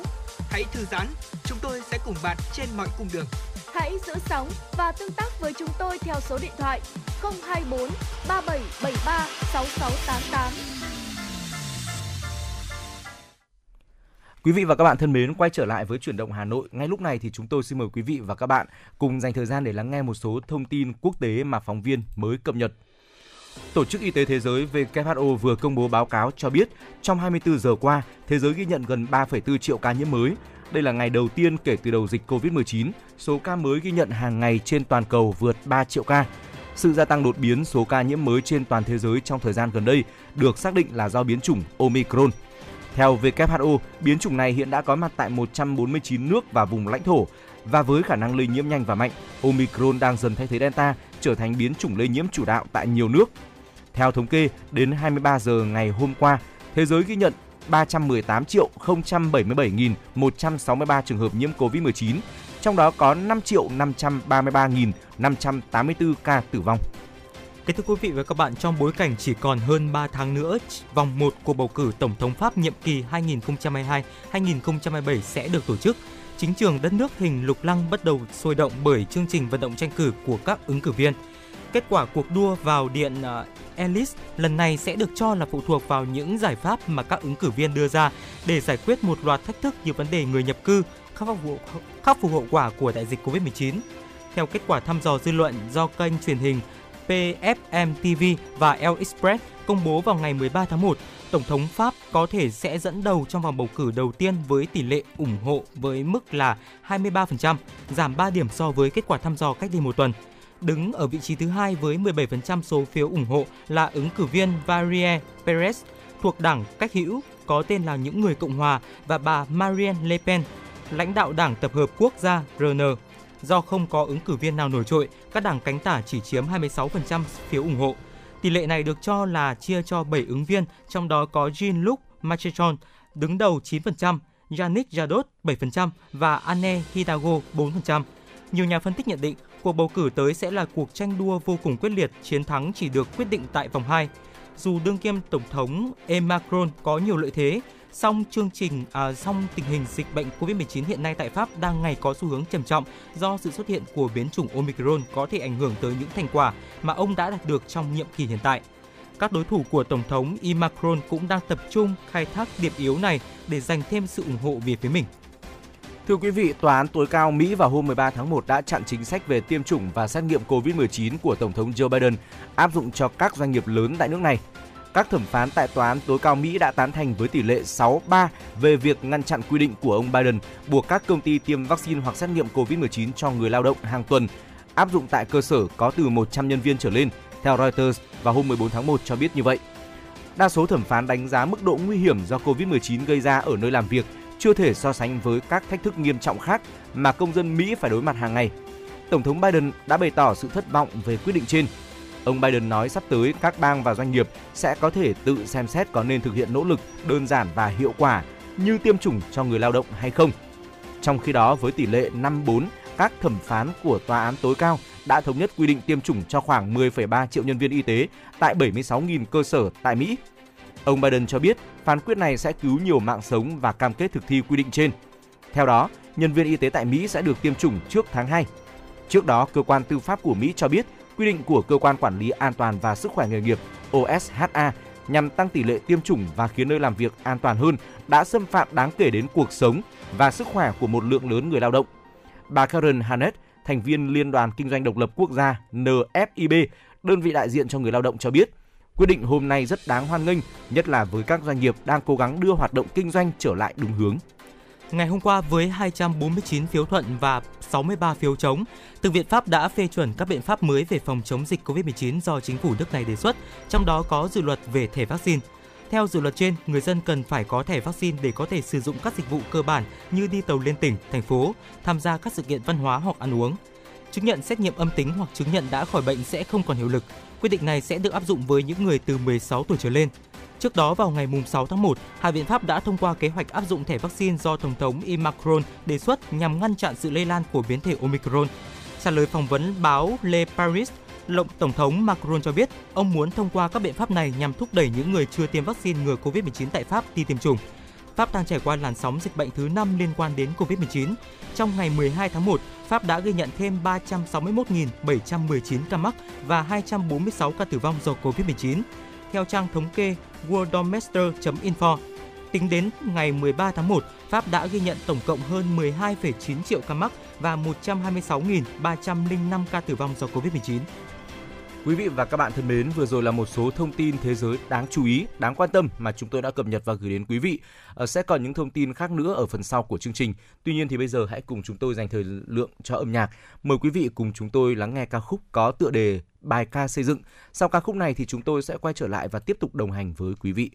Hãy thư giãn, chúng tôi sẽ cùng bạn trên mọi cung đường. Hãy giữ sóng và tương tác với chúng tôi theo số điện thoại 024 3773 6688. Quý vị và các bạn thân mến, quay trở lại với chuyển động Hà Nội. Ngay lúc này thì chúng tôi xin mời quý vị và các bạn cùng dành thời gian để lắng nghe một số thông tin quốc tế mà phóng viên mới cập nhật. Tổ chức Y tế Thế giới WHO vừa công bố báo cáo cho biết trong 24 giờ qua, thế giới ghi nhận gần 3,4 triệu ca nhiễm mới. Đây là ngày đầu tiên kể từ đầu dịch COVID-19, số ca mới ghi nhận hàng ngày trên toàn cầu vượt 3 triệu ca. Sự gia tăng đột biến số ca nhiễm mới trên toàn thế giới trong thời gian gần đây được xác định là do biến chủng Omicron. Theo WHO, biến chủng này hiện đã có mặt tại 149 nước và vùng lãnh thổ và với khả năng lây nhiễm nhanh và mạnh, Omicron đang dần thay thế Delta trở thành biến chủng lây nhiễm chủ đạo tại nhiều nước. Theo thống kê, đến 23 giờ ngày hôm qua, thế giới ghi nhận 318 triệu 077.163 trường hợp nhiễm COVID-19, trong đó có 5 triệu 533.584 ca tử vong. Kính thưa quý vị và các bạn, trong bối cảnh chỉ còn hơn 3 tháng nữa, vòng 1 của bầu cử Tổng thống Pháp nhiệm kỳ 2022-2027 sẽ được tổ chức. Chính trường đất nước hình lục lăng bắt đầu sôi động bởi chương trình vận động tranh cử của các ứng cử viên. Kết quả cuộc đua vào điện ờ, Ellis lần này sẽ được cho là phụ thuộc vào những giải pháp mà các ứng cử viên đưa ra để giải quyết một loạt thách thức như vấn đề người nhập cư, khắc phục, khắc phục hậu quả của đại dịch Covid-19. Theo kết quả thăm dò dư luận do kênh truyền hình PFM TV và El Express, công bố vào ngày 13 tháng 1, Tổng thống Pháp có thể sẽ dẫn đầu trong vòng bầu cử đầu tiên với tỷ lệ ủng hộ với mức là 23%, giảm 3 điểm so với kết quả thăm dò cách đây một tuần. Đứng ở vị trí thứ hai với 17% số phiếu ủng hộ là ứng cử viên Varie Perez thuộc đảng cách hữu có tên là những người Cộng hòa và bà Marine Le Pen, lãnh đạo đảng tập hợp quốc gia RN. Do không có ứng cử viên nào nổi trội, các đảng cánh tả chỉ chiếm 26% phiếu ủng hộ. Tỷ lệ này được cho là chia cho 7 ứng viên, trong đó có Jean-Luc Mélenchon đứng đầu 9%, Yannick Jadot 7% và Anne Hidalgo 4%. Nhiều nhà phân tích nhận định cuộc bầu cử tới sẽ là cuộc tranh đua vô cùng quyết liệt, chiến thắng chỉ được quyết định tại vòng 2. Dù đương kiêm tổng thống Emmanuel Macron có nhiều lợi thế, song chương trình à, song tình hình dịch bệnh Covid-19 hiện nay tại Pháp đang ngày có xu hướng trầm trọng do sự xuất hiện của biến chủng Omicron có thể ảnh hưởng tới những thành quả mà ông đã đạt được trong nhiệm kỳ hiện tại. Các đối thủ của Tổng thống Emmanuel Macron cũng đang tập trung khai thác điểm yếu này để giành thêm sự ủng hộ về phía mình. Thưa quý vị, Tòa án tối cao Mỹ vào hôm 13 tháng 1 đã chặn chính sách về tiêm chủng và xét nghiệm COVID-19 của Tổng thống Joe Biden áp dụng cho các doanh nghiệp lớn tại nước này. Các thẩm phán tại Tòa án tối cao Mỹ đã tán thành với tỷ lệ 6-3 về việc ngăn chặn quy định của ông Biden buộc các công ty tiêm vaccine hoặc xét nghiệm COVID-19 cho người lao động hàng tuần áp dụng tại cơ sở có từ 100 nhân viên trở lên, theo Reuters vào hôm 14 tháng 1 cho biết như vậy. Đa số thẩm phán đánh giá mức độ nguy hiểm do COVID-19 gây ra ở nơi làm việc chưa thể so sánh với các thách thức nghiêm trọng khác mà công dân Mỹ phải đối mặt hàng ngày. Tổng thống Biden đã bày tỏ sự thất vọng về quyết định trên. Ông Biden nói sắp tới các bang và doanh nghiệp sẽ có thể tự xem xét có nên thực hiện nỗ lực đơn giản và hiệu quả như tiêm chủng cho người lao động hay không. Trong khi đó, với tỷ lệ 5-4, các thẩm phán của tòa án tối cao đã thống nhất quy định tiêm chủng cho khoảng 10,3 triệu nhân viên y tế tại 76.000 cơ sở tại Mỹ. Ông Biden cho biết phán quyết này sẽ cứu nhiều mạng sống và cam kết thực thi quy định trên. Theo đó, nhân viên y tế tại Mỹ sẽ được tiêm chủng trước tháng 2. Trước đó, cơ quan tư pháp của Mỹ cho biết quy định của cơ quan quản lý an toàn và sức khỏe nghề nghiệp OSHA nhằm tăng tỷ lệ tiêm chủng và khiến nơi làm việc an toàn hơn đã xâm phạm đáng kể đến cuộc sống và sức khỏe của một lượng lớn người lao động. Bà Karen Hannett, thành viên Liên đoàn Kinh doanh Độc lập Quốc gia NFIB, đơn vị đại diện cho người lao động cho biết, quyết định hôm nay rất đáng hoan nghênh, nhất là với các doanh nghiệp đang cố gắng đưa hoạt động kinh doanh trở lại đúng hướng. Ngày hôm qua với 249 phiếu thuận và 63 phiếu chống, Thượng viện Pháp đã phê chuẩn các biện pháp mới về phòng chống dịch COVID-19 do chính phủ nước này đề xuất, trong đó có dự luật về thẻ vaccine. Theo dự luật trên, người dân cần phải có thẻ vaccine để có thể sử dụng các dịch vụ cơ bản như đi tàu liên tỉnh, thành phố, tham gia các sự kiện văn hóa hoặc ăn uống. Chứng nhận xét nghiệm âm tính hoặc chứng nhận đã khỏi bệnh sẽ không còn hiệu lực. Quyết định này sẽ được áp dụng với những người từ 16 tuổi trở lên. Trước đó vào ngày 6 tháng 1, Hạ viện Pháp đã thông qua kế hoạch áp dụng thẻ vaccine do Tổng thống Emmanuel Macron đề xuất nhằm ngăn chặn sự lây lan của biến thể Omicron. Trả lời phỏng vấn báo Le Paris, Lộng Tổng thống Macron cho biết ông muốn thông qua các biện pháp này nhằm thúc đẩy những người chưa tiêm vaccine ngừa COVID-19 tại Pháp đi tiêm chủng. Pháp đang trải qua làn sóng dịch bệnh thứ 5 liên quan đến COVID-19. Trong ngày 12 tháng 1, Pháp đã ghi nhận thêm 361.719 ca mắc và 246 ca tử vong do COVID-19. Theo trang thống kê worldometer.info, tính đến ngày 13 tháng 1, Pháp đã ghi nhận tổng cộng hơn 12,9 triệu ca mắc và 126.305 ca tử vong do COVID-19. Quý vị và các bạn thân mến, vừa rồi là một số thông tin thế giới đáng chú ý, đáng quan tâm mà chúng tôi đã cập nhật và gửi đến quý vị. Ờ, sẽ còn những thông tin khác nữa ở phần sau của chương trình. Tuy nhiên thì bây giờ hãy cùng chúng tôi dành thời lượng cho âm nhạc. Mời quý vị cùng chúng tôi lắng nghe ca khúc có tựa đề bài ca xây dựng. Sau ca khúc này thì chúng tôi sẽ quay trở lại và tiếp tục đồng hành với quý vị.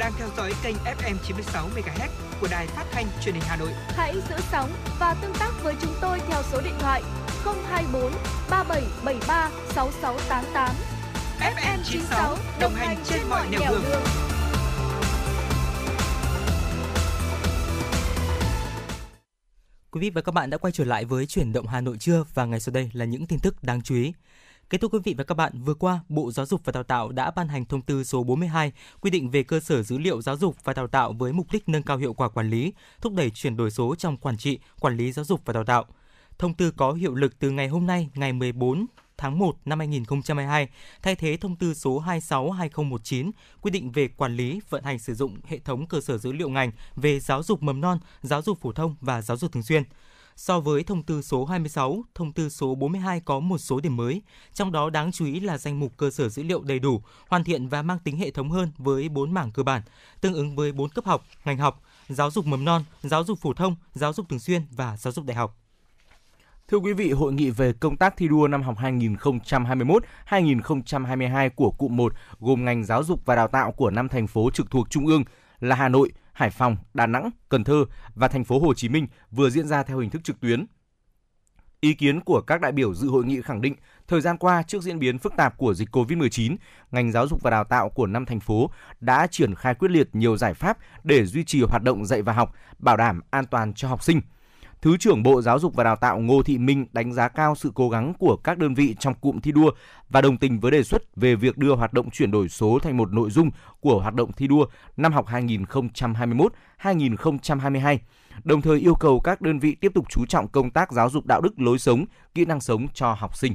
Đang theo dõi kênh FM 96 MHz của đài phát thanh truyền hình Hà Nội. Hãy giữ sóng và tương tác với chúng tôi theo số điện thoại 024 3773 6688. FM 96 đồng hành trên mọi nẻo đường. Quý vị và các bạn đã quay trở lại với chuyển động Hà Nội trưa và ngay sau đây là những tin tức đáng chú ý. Kết thúc quý vị và các bạn, vừa qua, Bộ Giáo dục và Đào tạo đã ban hành thông tư số 42 quy định về cơ sở dữ liệu giáo dục và đào tạo với mục đích nâng cao hiệu quả quản lý, thúc đẩy chuyển đổi số trong quản trị, quản lý giáo dục và đào tạo. Thông tư có hiệu lực từ ngày hôm nay, ngày 14 tháng 1 năm 2022, thay thế thông tư số 26/2019 quy định về quản lý, vận hành sử dụng hệ thống cơ sở dữ liệu ngành về giáo dục mầm non, giáo dục phổ thông và giáo dục thường xuyên. So với thông tư số 26, thông tư số 42 có một số điểm mới, trong đó đáng chú ý là danh mục cơ sở dữ liệu đầy đủ, hoàn thiện và mang tính hệ thống hơn với 4 mảng cơ bản, tương ứng với 4 cấp học, ngành học, giáo dục mầm non, giáo dục phổ thông, giáo dục thường xuyên và giáo dục đại học. Thưa quý vị, hội nghị về công tác thi đua năm học 2021-2022 của cụm 1 gồm ngành giáo dục và đào tạo của năm thành phố trực thuộc trung ương là Hà Nội, Hải Phòng, Đà Nẵng, Cần Thơ và thành phố Hồ Chí Minh vừa diễn ra theo hình thức trực tuyến. Ý kiến của các đại biểu dự hội nghị khẳng định Thời gian qua, trước diễn biến phức tạp của dịch COVID-19, ngành giáo dục và đào tạo của năm thành phố đã triển khai quyết liệt nhiều giải pháp để duy trì hoạt động dạy và học, bảo đảm an toàn cho học sinh. Thứ trưởng Bộ Giáo dục và Đào tạo Ngô Thị Minh đánh giá cao sự cố gắng của các đơn vị trong cụm thi đua và đồng tình với đề xuất về việc đưa hoạt động chuyển đổi số thành một nội dung của hoạt động thi đua năm học 2021-2022 đồng thời yêu cầu các đơn vị tiếp tục chú trọng công tác giáo dục đạo đức lối sống, kỹ năng sống cho học sinh.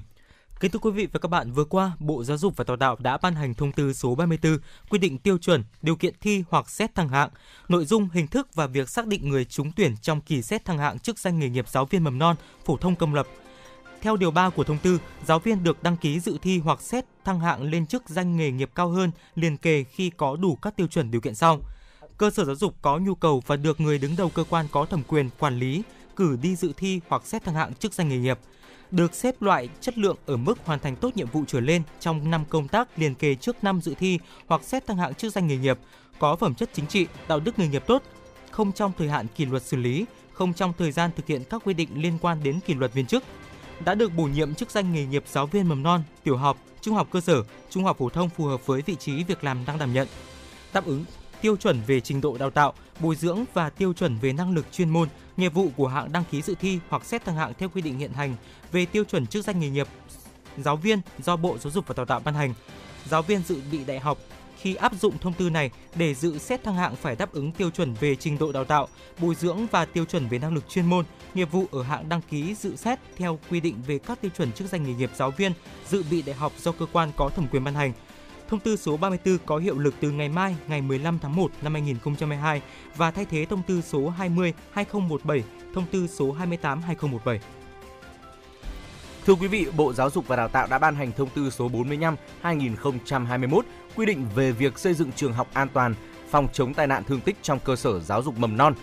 Kính thưa quý vị và các bạn, vừa qua, Bộ Giáo dục và Đào tạo đã ban hành thông tư số 34 quy định tiêu chuẩn, điều kiện thi hoặc xét thăng hạng, nội dung, hình thức và việc xác định người trúng tuyển trong kỳ xét thăng hạng chức danh nghề nghiệp giáo viên mầm non, phổ thông công lập. Theo điều 3 của thông tư, giáo viên được đăng ký dự thi hoặc xét thăng hạng lên chức danh nghề nghiệp cao hơn liền kề khi có đủ các tiêu chuẩn điều kiện sau. Cơ sở giáo dục có nhu cầu và được người đứng đầu cơ quan có thẩm quyền quản lý cử đi dự thi hoặc xét thăng hạng chức danh nghề nghiệp – được xếp loại chất lượng ở mức hoàn thành tốt nhiệm vụ trở lên trong năm công tác liền kề trước năm dự thi hoặc xét thăng hạng chức danh nghề nghiệp, có phẩm chất chính trị, đạo đức nghề nghiệp tốt, không trong thời hạn kỷ luật xử lý, không trong thời gian thực hiện các quy định liên quan đến kỷ luật viên chức, đã được bổ nhiệm chức danh nghề nghiệp giáo viên mầm non, tiểu học, trung học cơ sở, trung học phổ thông phù hợp với vị trí việc làm đang đảm nhận. Đáp ứng tiêu chuẩn về trình độ đào tạo, bồi dưỡng và tiêu chuẩn về năng lực chuyên môn, nghiệp vụ của hạng đăng ký dự thi hoặc xét thăng hạng theo quy định hiện hành về tiêu chuẩn chức danh nghề nghiệp giáo viên do Bộ Giáo dục và Đào tạo ban hành. Giáo viên dự bị đại học khi áp dụng thông tư này để dự xét thăng hạng phải đáp ứng tiêu chuẩn về trình độ đào tạo, bồi dưỡng và tiêu chuẩn về năng lực chuyên môn, nghiệp vụ ở hạng đăng ký dự xét theo quy định về các tiêu chuẩn chức danh nghề nghiệp giáo viên dự bị đại học do cơ quan có thẩm quyền ban hành Thông tư số 34 có hiệu lực từ ngày mai, ngày 15 tháng 1 năm 2022 và thay thế thông tư số 20 2017, thông tư số 28 2017. Thưa quý vị, Bộ Giáo dục và Đào tạo đã ban hành thông tư số 45 2021 quy định về việc xây dựng trường học an toàn, phòng chống tai nạn thương tích trong cơ sở giáo dục mầm non.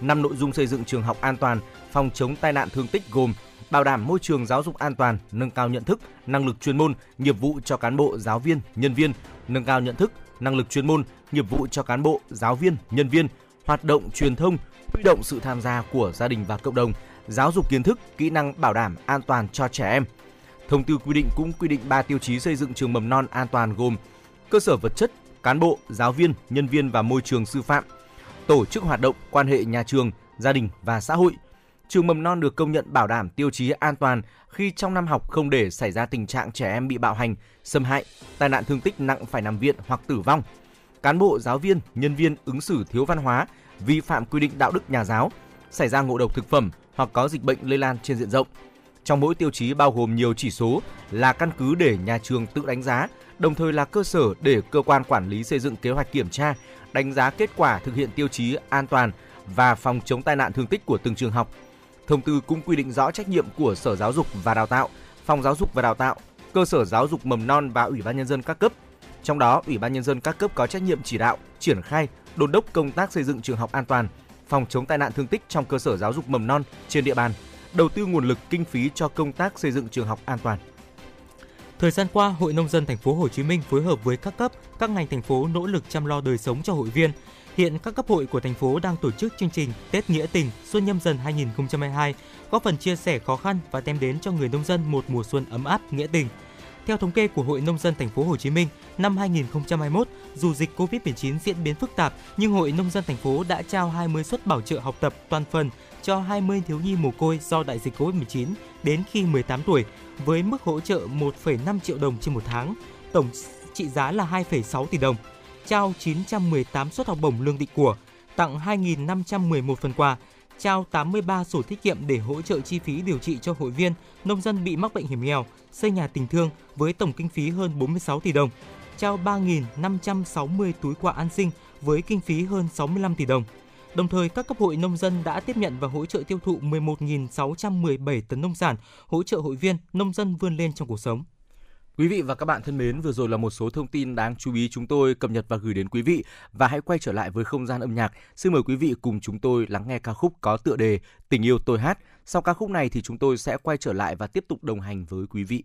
Năm nội dung xây dựng trường học an toàn, phòng chống tai nạn thương tích gồm bảo đảm môi trường giáo dục an toàn, nâng cao nhận thức, năng lực chuyên môn, nghiệp vụ cho cán bộ, giáo viên, nhân viên, nâng cao nhận thức, năng lực chuyên môn, nghiệp vụ cho cán bộ, giáo viên, nhân viên, hoạt động truyền thông, huy động sự tham gia của gia đình và cộng đồng, giáo dục kiến thức, kỹ năng bảo đảm an toàn cho trẻ em. Thông tư quy định cũng quy định 3 tiêu chí xây dựng trường mầm non an toàn gồm cơ sở vật chất, cán bộ, giáo viên, nhân viên và môi trường sư phạm, tổ chức hoạt động, quan hệ nhà trường, gia đình và xã hội – trường mầm non được công nhận bảo đảm tiêu chí an toàn khi trong năm học không để xảy ra tình trạng trẻ em bị bạo hành, xâm hại, tai nạn thương tích nặng phải nằm viện hoặc tử vong. Cán bộ, giáo viên, nhân viên ứng xử thiếu văn hóa, vi phạm quy định đạo đức nhà giáo, xảy ra ngộ độc thực phẩm hoặc có dịch bệnh lây lan trên diện rộng. Trong mỗi tiêu chí bao gồm nhiều chỉ số là căn cứ để nhà trường tự đánh giá, đồng thời là cơ sở để cơ quan quản lý xây dựng kế hoạch kiểm tra, đánh giá kết quả thực hiện tiêu chí an toàn và phòng chống tai nạn thương tích của từng trường học Thông tư cũng quy định rõ trách nhiệm của Sở Giáo dục và Đào tạo, Phòng Giáo dục và Đào tạo, cơ sở giáo dục mầm non và Ủy ban nhân dân các cấp. Trong đó, Ủy ban nhân dân các cấp có trách nhiệm chỉ đạo, triển khai, đôn đốc công tác xây dựng trường học an toàn, phòng chống tai nạn thương tích trong cơ sở giáo dục mầm non trên địa bàn, đầu tư nguồn lực kinh phí cho công tác xây dựng trường học an toàn. Thời gian qua, Hội nông dân thành phố Hồ Chí Minh phối hợp với các cấp, các ngành thành phố nỗ lực chăm lo đời sống cho hội viên, Hiện các cấp hội của thành phố đang tổ chức chương trình Tết Nghĩa Tình Xuân Nhâm Dần 2022, góp phần chia sẻ khó khăn và đem đến cho người nông dân một mùa xuân ấm áp nghĩa tình. Theo thống kê của Hội nông dân thành phố Hồ Chí Minh, năm 2021, dù dịch Covid-19 diễn biến phức tạp, nhưng Hội nông dân thành phố đã trao 20 suất bảo trợ học tập toàn phần cho 20 thiếu nhi mồ côi do đại dịch Covid-19 đến khi 18 tuổi với mức hỗ trợ 1,5 triệu đồng trên một tháng, tổng trị giá là 2,6 tỷ đồng trao 918 suất học bổng lương định của, tặng 2.511 phần quà, trao 83 sổ tiết kiệm để hỗ trợ chi phí điều trị cho hội viên, nông dân bị mắc bệnh hiểm nghèo, xây nhà tình thương với tổng kinh phí hơn 46 tỷ đồng, trao 3.560 túi quà an sinh với kinh phí hơn 65 tỷ đồng. Đồng thời, các cấp hội nông dân đã tiếp nhận và hỗ trợ tiêu thụ 11.617 tấn nông sản, hỗ trợ hội viên, nông dân vươn lên trong cuộc sống. Quý vị và các bạn thân mến, vừa rồi là một số thông tin đáng chú ý chúng tôi cập nhật và gửi đến quý vị và hãy quay trở lại với không gian âm nhạc. Xin mời quý vị cùng chúng tôi lắng nghe ca khúc có tựa đề Tình yêu tôi hát. Sau ca khúc này thì chúng tôi sẽ quay trở lại và tiếp tục đồng hành với quý vị.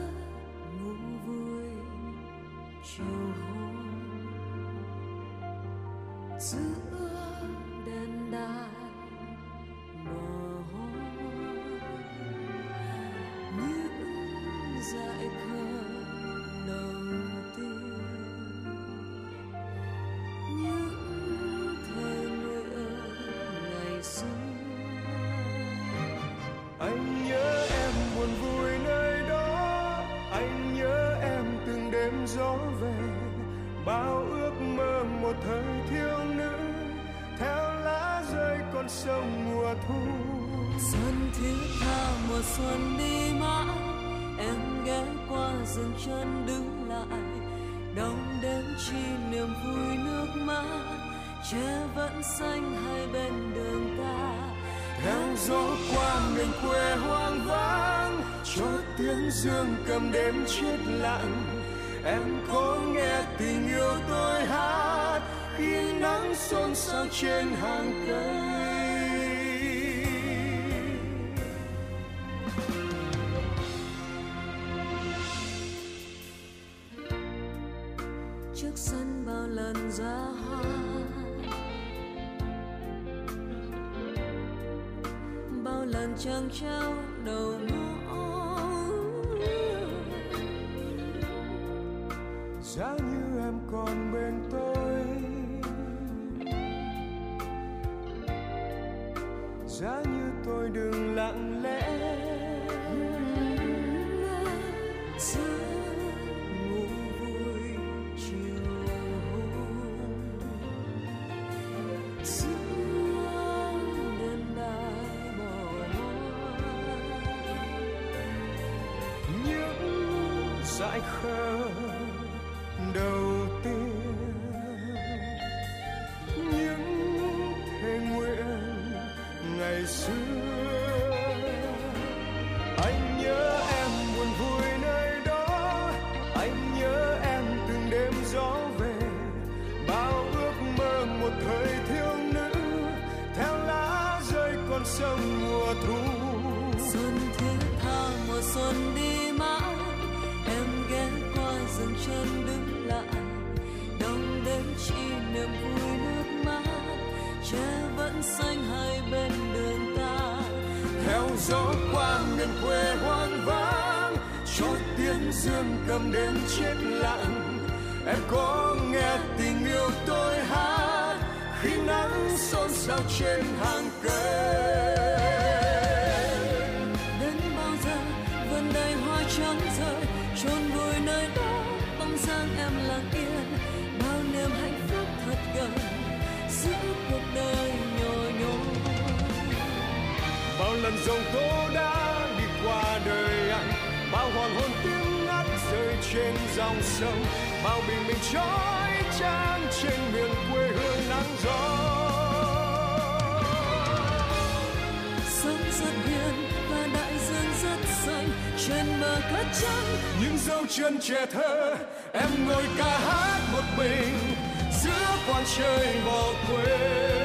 秋红自 dương cầm đêm chết lặng. Em có nghe tình yêu tôi hát khi nắng xôn xao trên hàng cây. Trước sân bao lần ra hoa, bao lần trăng trao đầu mưa giá như em còn bên tôi. Giá như tôi đừng lặng lẽ sông bao bình minh trói trang trên miền quê hương nắng gió. Sông rất hiền và đại dương rất xanh trên bờ cát trắng. Những dấu chân trẻ thơ em ngồi ca hát một mình giữa quan trời bỏ quên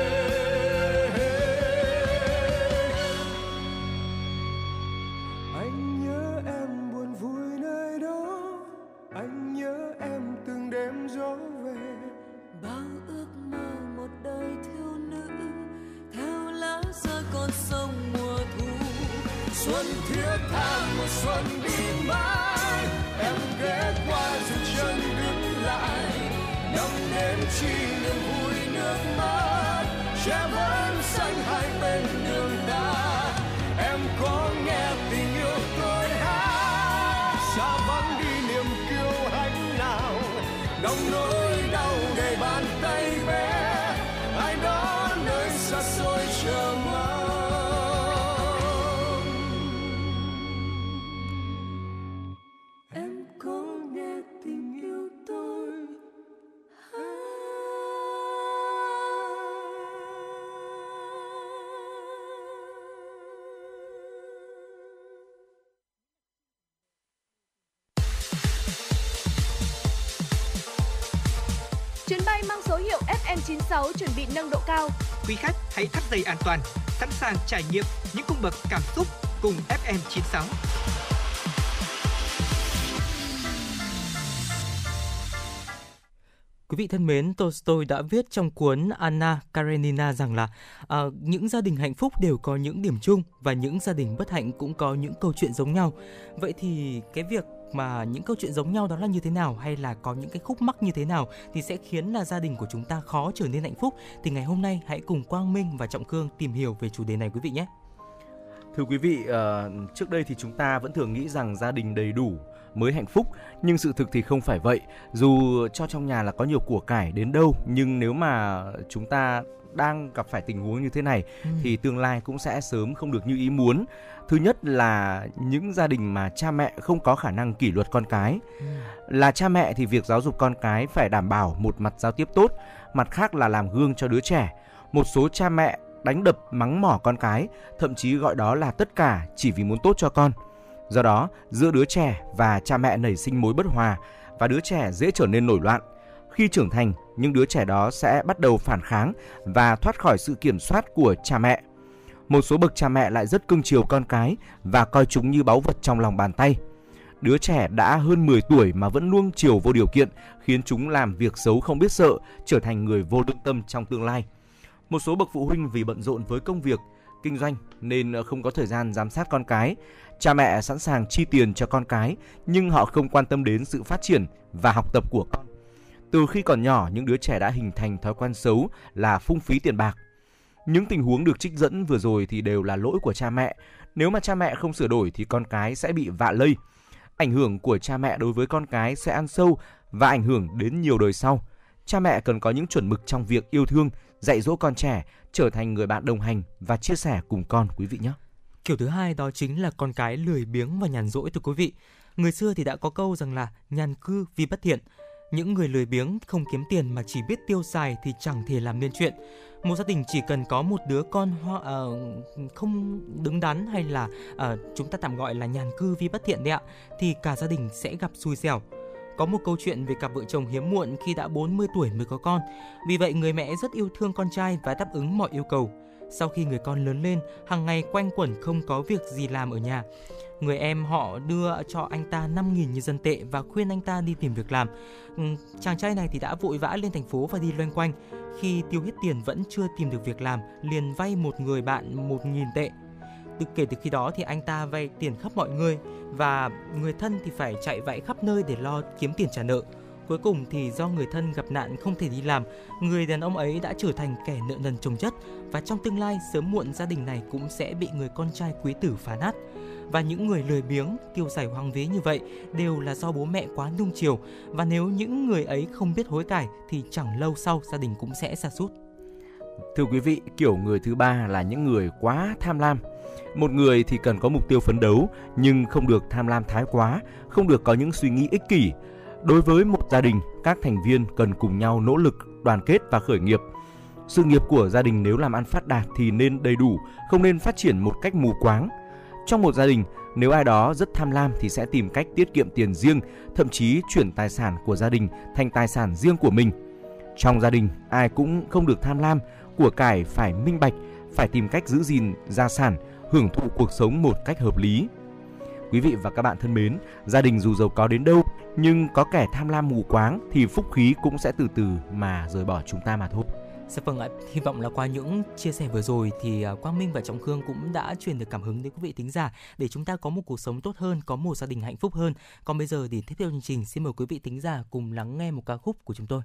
Tây an toàn, sẵn sàng trải nghiệm những cung bậc cảm xúc cùng FM96. Quý vị thân mến, Tolstoy đã viết trong cuốn Anna Karenina rằng là à, những gia đình hạnh phúc đều có những điểm chung và những gia đình bất hạnh cũng có những câu chuyện giống nhau. Vậy thì cái việc mà những câu chuyện giống nhau đó là như thế nào hay là có những cái khúc mắc như thế nào thì sẽ khiến là gia đình của chúng ta khó trở nên hạnh phúc thì ngày hôm nay hãy cùng Quang Minh và Trọng Cương tìm hiểu về chủ đề này quý vị nhé. Thưa quý vị, ờ, trước đây thì chúng ta vẫn thường nghĩ rằng gia đình đầy đủ mới hạnh phúc, nhưng sự thực thì không phải vậy. Dù cho trong nhà là có nhiều của cải đến đâu, nhưng nếu mà chúng ta đang gặp phải tình huống như thế này ừ. thì tương lai cũng sẽ sớm không được như ý muốn. Thứ nhất là những gia đình mà cha mẹ không có khả năng kỷ luật con cái. Ừ. Là cha mẹ thì việc giáo dục con cái phải đảm bảo một mặt giao tiếp tốt, mặt khác là làm gương cho đứa trẻ. Một số cha mẹ đánh đập mắng mỏ con cái, thậm chí gọi đó là tất cả chỉ vì muốn tốt cho con. Do đó, giữa đứa trẻ và cha mẹ nảy sinh mối bất hòa và đứa trẻ dễ trở nên nổi loạn. Khi trưởng thành, những đứa trẻ đó sẽ bắt đầu phản kháng và thoát khỏi sự kiểm soát của cha mẹ. Một số bậc cha mẹ lại rất cưng chiều con cái và coi chúng như báu vật trong lòng bàn tay. Đứa trẻ đã hơn 10 tuổi mà vẫn nuông chiều vô điều kiện, khiến chúng làm việc xấu không biết sợ, trở thành người vô lương tâm trong tương lai. Một số bậc phụ huynh vì bận rộn với công việc, kinh doanh nên không có thời gian giám sát con cái. Cha mẹ sẵn sàng chi tiền cho con cái nhưng họ không quan tâm đến sự phát triển và học tập của con. Từ khi còn nhỏ, những đứa trẻ đã hình thành thói quen xấu là phung phí tiền bạc. Những tình huống được trích dẫn vừa rồi thì đều là lỗi của cha mẹ. Nếu mà cha mẹ không sửa đổi thì con cái sẽ bị vạ lây. Ảnh hưởng của cha mẹ đối với con cái sẽ ăn sâu và ảnh hưởng đến nhiều đời sau. Cha mẹ cần có những chuẩn mực trong việc yêu thương, dạy dỗ con trẻ trở thành người bạn đồng hành và chia sẻ cùng con quý vị nhé. Kiểu thứ hai đó chính là con cái lười biếng và nhàn rỗi thưa quý vị. Người xưa thì đã có câu rằng là nhàn cư vì bất thiện. Những người lười biếng không kiếm tiền mà chỉ biết tiêu xài thì chẳng thể làm nên chuyện. Một gia đình chỉ cần có một đứa con hoa, uh, ờ, không đứng đắn hay là uh, chúng ta tạm gọi là nhàn cư vì bất thiện đấy ạ, thì cả gia đình sẽ gặp xui xẻo. Có một câu chuyện về cặp vợ chồng hiếm muộn khi đã 40 tuổi mới có con. Vì vậy người mẹ rất yêu thương con trai và đáp ứng mọi yêu cầu. Sau khi người con lớn lên, hàng ngày quanh quẩn không có việc gì làm ở nhà. Người em họ đưa cho anh ta 5.000 nhân dân tệ và khuyên anh ta đi tìm việc làm. Ừ, chàng trai này thì đã vội vã lên thành phố và đi loanh quanh. Khi tiêu hết tiền vẫn chưa tìm được việc làm, liền vay một người bạn 1.000 tệ. Từ kể từ khi đó thì anh ta vay tiền khắp mọi người và người thân thì phải chạy vạy khắp nơi để lo kiếm tiền trả nợ. Cuối cùng thì do người thân gặp nạn không thể đi làm, người đàn ông ấy đã trở thành kẻ nợ nần chồng chất và trong tương lai sớm muộn gia đình này cũng sẽ bị người con trai quý tử phá nát. Và những người lười biếng, tiêu xài hoang vế như vậy đều là do bố mẹ quá nung chiều và nếu những người ấy không biết hối cải thì chẳng lâu sau gia đình cũng sẽ sa sút. Thưa quý vị, kiểu người thứ ba là những người quá tham lam. Một người thì cần có mục tiêu phấn đấu nhưng không được tham lam thái quá, không được có những suy nghĩ ích kỷ, Đối với một gia đình, các thành viên cần cùng nhau nỗ lực, đoàn kết và khởi nghiệp. Sự nghiệp của gia đình nếu làm ăn phát đạt thì nên đầy đủ, không nên phát triển một cách mù quáng. Trong một gia đình, nếu ai đó rất tham lam thì sẽ tìm cách tiết kiệm tiền riêng, thậm chí chuyển tài sản của gia đình thành tài sản riêng của mình. Trong gia đình, ai cũng không được tham lam, của cải phải minh bạch, phải tìm cách giữ gìn gia sản, hưởng thụ cuộc sống một cách hợp lý. Quý vị và các bạn thân mến, gia đình dù giàu có đến đâu nhưng có kẻ tham lam mù quáng thì phúc khí cũng sẽ từ từ mà rời bỏ chúng ta mà thôi. Dạ vâng ạ, hy vọng là qua những chia sẻ vừa rồi thì à, Quang Minh và Trọng Khương cũng đã truyền được cảm hứng đến quý vị thính giả để chúng ta có một cuộc sống tốt hơn, có một gia đình hạnh phúc hơn. Còn bây giờ thì tiếp theo chương trình xin mời quý vị thính giả cùng lắng nghe một ca khúc của chúng tôi.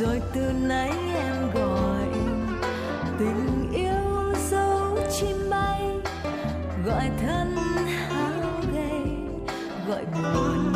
Rồi từ nay em gọi, tình yêu dấu chim bay, gọi thân hao gầy, gọi buồn.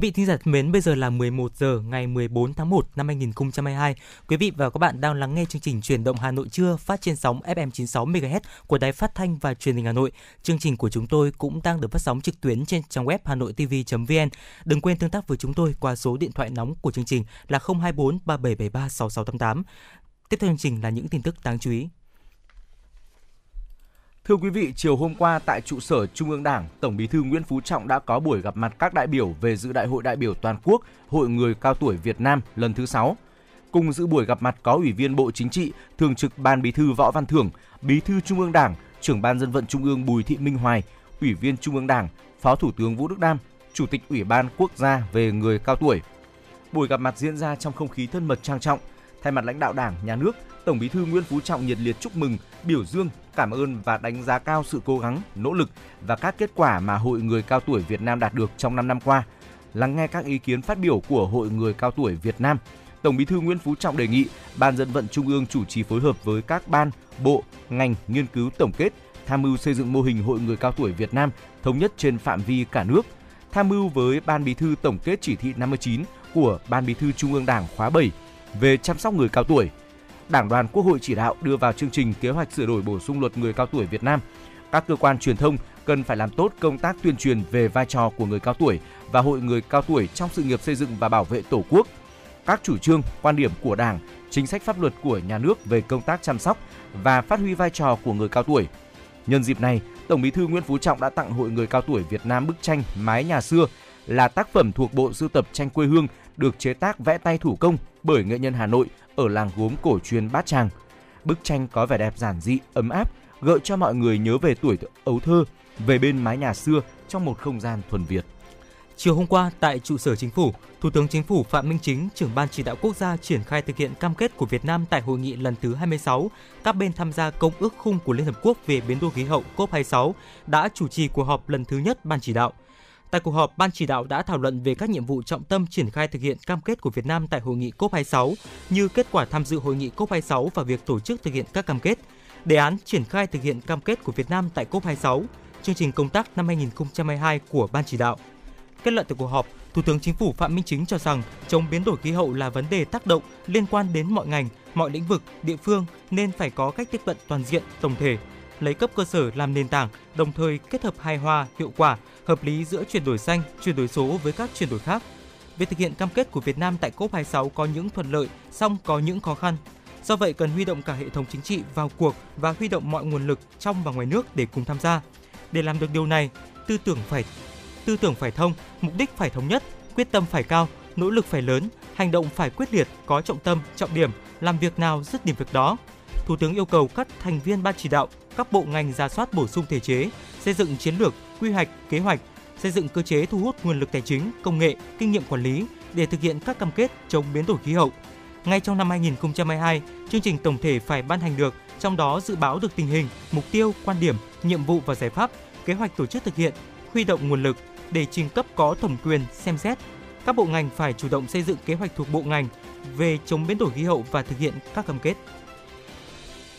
Quý vị thính giả thân mến, bây giờ là 11 giờ ngày 14 tháng 1 năm 2022. Quý vị và các bạn đang lắng nghe chương trình chuyển động Hà Nội trưa phát trên sóng FM 96 MHz của Đài Phát thanh và Truyền hình Hà Nội. Chương trình của chúng tôi cũng đang được phát sóng trực tuyến trên trang web hanoitv.vn. Đừng quên tương tác với chúng tôi qua số điện thoại nóng của chương trình là 024 3773 6688. Tiếp theo chương trình là những tin tức đáng chú ý. Thưa quý vị, chiều hôm qua tại trụ sở Trung ương Đảng, Tổng Bí thư Nguyễn Phú Trọng đã có buổi gặp mặt các đại biểu về dự Đại hội đại biểu toàn quốc Hội người cao tuổi Việt Nam lần thứ 6. Cùng dự buổi gặp mặt có Ủy viên Bộ Chính trị, Thường trực Ban Bí thư Võ Văn Thưởng, Bí thư Trung ương Đảng, Trưởng ban Dân vận Trung ương Bùi Thị Minh Hoài, Ủy viên Trung ương Đảng, Phó Thủ tướng Vũ Đức Đam, Chủ tịch Ủy ban Quốc gia về người cao tuổi. Buổi gặp mặt diễn ra trong không khí thân mật trang trọng. Thay mặt lãnh đạo Đảng, Nhà nước, Tổng Bí thư Nguyễn Phú Trọng nhiệt liệt chúc mừng, biểu dương, cảm ơn và đánh giá cao sự cố gắng, nỗ lực và các kết quả mà Hội người cao tuổi Việt Nam đạt được trong 5 năm qua. Lắng nghe các ý kiến phát biểu của Hội người cao tuổi Việt Nam, Tổng Bí thư Nguyễn Phú Trọng đề nghị Ban dân vận Trung ương chủ trì phối hợp với các ban, bộ, ngành nghiên cứu tổng kết, tham mưu xây dựng mô hình Hội người cao tuổi Việt Nam thống nhất trên phạm vi cả nước, tham mưu với Ban Bí thư tổng kết chỉ thị 59 của Ban Bí thư Trung ương Đảng khóa 7 về chăm sóc người cao tuổi. Đảng đoàn Quốc hội chỉ đạo đưa vào chương trình kế hoạch sửa đổi bổ sung luật người cao tuổi Việt Nam. Các cơ quan truyền thông cần phải làm tốt công tác tuyên truyền về vai trò của người cao tuổi và hội người cao tuổi trong sự nghiệp xây dựng và bảo vệ Tổ quốc. Các chủ trương, quan điểm của Đảng, chính sách pháp luật của nhà nước về công tác chăm sóc và phát huy vai trò của người cao tuổi. Nhân dịp này, Tổng Bí thư Nguyễn Phú Trọng đã tặng Hội người cao tuổi Việt Nam bức tranh Mái nhà xưa là tác phẩm thuộc bộ sưu tập tranh quê hương được chế tác vẽ tay thủ công bởi nghệ nhân Hà Nội ở làng gốm cổ truyền Bát Tràng. Bức tranh có vẻ đẹp giản dị, ấm áp, gợi cho mọi người nhớ về tuổi ấu thơ, về bên mái nhà xưa trong một không gian thuần Việt. Chiều hôm qua tại trụ sở chính phủ, Thủ tướng Chính phủ Phạm Minh Chính, trưởng ban chỉ đạo quốc gia triển khai thực hiện cam kết của Việt Nam tại hội nghị lần thứ 26, các bên tham gia công ước khung của Liên Hợp Quốc về biến đổi khí hậu COP26 đã chủ trì cuộc họp lần thứ nhất ban chỉ đạo. Tại cuộc họp, ban chỉ đạo đã thảo luận về các nhiệm vụ trọng tâm triển khai thực hiện cam kết của Việt Nam tại hội nghị COP26 như kết quả tham dự hội nghị COP26 và việc tổ chức thực hiện các cam kết, đề án triển khai thực hiện cam kết của Việt Nam tại COP26, chương trình công tác năm 2022 của ban chỉ đạo. Kết luận từ cuộc họp, Thủ tướng Chính phủ Phạm Minh Chính cho rằng chống biến đổi khí hậu là vấn đề tác động liên quan đến mọi ngành, mọi lĩnh vực, địa phương nên phải có cách tiếp cận toàn diện, tổng thể, lấy cấp cơ sở làm nền tảng, đồng thời kết hợp hài hòa, hiệu quả, hợp lý giữa chuyển đổi xanh, chuyển đổi số với các chuyển đổi khác. Việc thực hiện cam kết của Việt Nam tại COP26 có những thuận lợi, song có những khó khăn. Do vậy cần huy động cả hệ thống chính trị vào cuộc và huy động mọi nguồn lực trong và ngoài nước để cùng tham gia. Để làm được điều này, tư tưởng phải tư tưởng phải thông, mục đích phải thống nhất, quyết tâm phải cao, nỗ lực phải lớn, hành động phải quyết liệt, có trọng tâm, trọng điểm, làm việc nào dứt điểm việc đó. Thủ tướng yêu cầu các thành viên ban chỉ đạo, các bộ ngành ra soát bổ sung thể chế, xây dựng chiến lược, quy hoạch, kế hoạch, xây dựng cơ chế thu hút nguồn lực tài chính, công nghệ, kinh nghiệm quản lý để thực hiện các cam kết chống biến đổi khí hậu. Ngay trong năm 2022, chương trình tổng thể phải ban hành được, trong đó dự báo được tình hình, mục tiêu, quan điểm, nhiệm vụ và giải pháp, kế hoạch tổ chức thực hiện, huy động nguồn lực để trình cấp có thẩm quyền xem xét. Các bộ ngành phải chủ động xây dựng kế hoạch thuộc bộ ngành về chống biến đổi khí hậu và thực hiện các cam kết.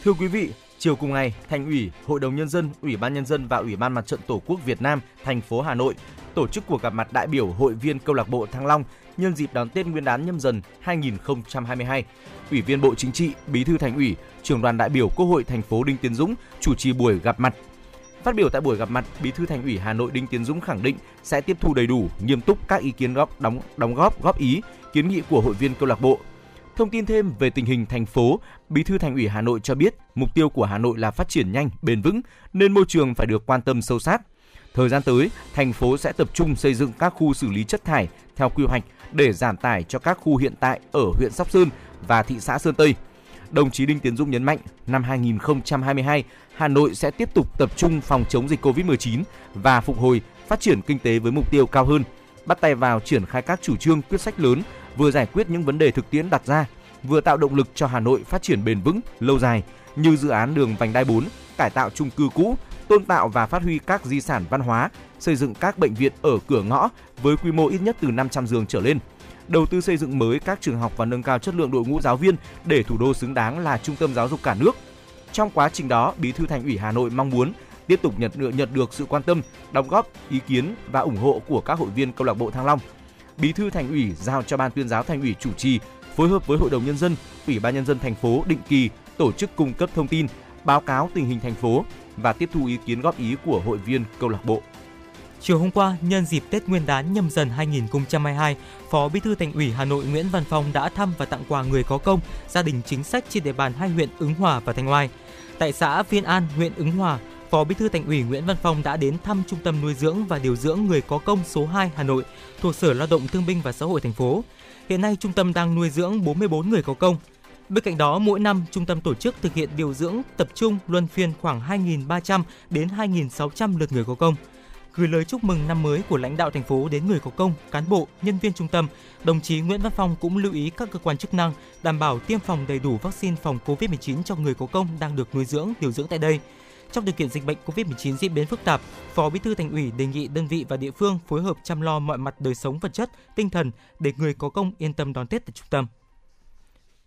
Thưa quý vị, chiều cùng ngày, Thành ủy, Hội đồng nhân dân, Ủy ban nhân dân và Ủy ban Mặt trận Tổ quốc Việt Nam thành phố Hà Nội tổ chức cuộc gặp mặt đại biểu hội viên câu lạc bộ Thăng Long nhân dịp đón Tết Nguyên đán nhâm dần 2022. Ủy viên Bộ Chính trị, Bí thư Thành ủy, Trưởng đoàn đại biểu Quốc hội thành phố Đinh Tiến Dũng chủ trì buổi gặp mặt Phát biểu tại buổi gặp mặt, Bí thư Thành ủy Hà Nội Đinh Tiến Dũng khẳng định sẽ tiếp thu đầy đủ, nghiêm túc các ý kiến góp đóng đóng góp góp ý, kiến nghị của hội viên câu lạc bộ. Thông tin thêm về tình hình thành phố, Bí thư Thành ủy Hà Nội cho biết, mục tiêu của Hà Nội là phát triển nhanh, bền vững nên môi trường phải được quan tâm sâu sát. Thời gian tới, thành phố sẽ tập trung xây dựng các khu xử lý chất thải theo quy hoạch để giảm tải cho các khu hiện tại ở huyện Sóc Sơn và thị xã Sơn Tây đồng chí Đinh Tiến Dũng nhấn mạnh, năm 2022, Hà Nội sẽ tiếp tục tập trung phòng chống dịch COVID-19 và phục hồi, phát triển kinh tế với mục tiêu cao hơn, bắt tay vào triển khai các chủ trương quyết sách lớn, vừa giải quyết những vấn đề thực tiễn đặt ra, vừa tạo động lực cho Hà Nội phát triển bền vững, lâu dài như dự án đường vành đai 4, cải tạo chung cư cũ, tôn tạo và phát huy các di sản văn hóa, xây dựng các bệnh viện ở cửa ngõ với quy mô ít nhất từ 500 giường trở lên, đầu tư xây dựng mới các trường học và nâng cao chất lượng đội ngũ giáo viên để thủ đô xứng đáng là trung tâm giáo dục cả nước. Trong quá trình đó, Bí thư Thành ủy Hà Nội mong muốn tiếp tục nhận được nhận được sự quan tâm, đóng góp, ý kiến và ủng hộ của các hội viên câu lạc bộ Thăng Long. Bí thư Thành ủy giao cho Ban tuyên giáo Thành ủy chủ trì phối hợp với Hội đồng nhân dân, Ủy ban nhân dân thành phố định kỳ tổ chức cung cấp thông tin, báo cáo tình hình thành phố và tiếp thu ý kiến góp ý của hội viên câu lạc bộ. Chiều hôm qua, nhân dịp Tết Nguyên đán nhâm dần 2022, Phó Bí thư Thành ủy Hà Nội Nguyễn Văn Phong đã thăm và tặng quà người có công, gia đình chính sách trên địa bàn hai huyện Ứng Hòa và Thanh Oai. Tại xã Viên An, huyện Ứng Hòa, Phó Bí thư Thành ủy Nguyễn Văn Phong đã đến thăm Trung tâm nuôi dưỡng và điều dưỡng người có công số 2 Hà Nội thuộc Sở Lao động Thương binh và Xã hội thành phố. Hiện nay trung tâm đang nuôi dưỡng 44 người có công. Bên cạnh đó, mỗi năm trung tâm tổ chức thực hiện điều dưỡng tập trung luân phiên khoảng 2.300 đến 2.600 lượt người có công gửi lời chúc mừng năm mới của lãnh đạo thành phố đến người có công, cán bộ, nhân viên trung tâm, đồng chí Nguyễn Văn Phong cũng lưu ý các cơ quan chức năng đảm bảo tiêm phòng đầy đủ vaccine phòng COVID-19 cho người có công đang được nuôi dưỡng, điều dưỡng tại đây. Trong điều kiện dịch bệnh COVID-19 diễn biến phức tạp, Phó Bí thư Thành ủy đề nghị đơn vị và địa phương phối hợp chăm lo mọi mặt đời sống vật chất, tinh thần để người có công yên tâm đón Tết tại trung tâm.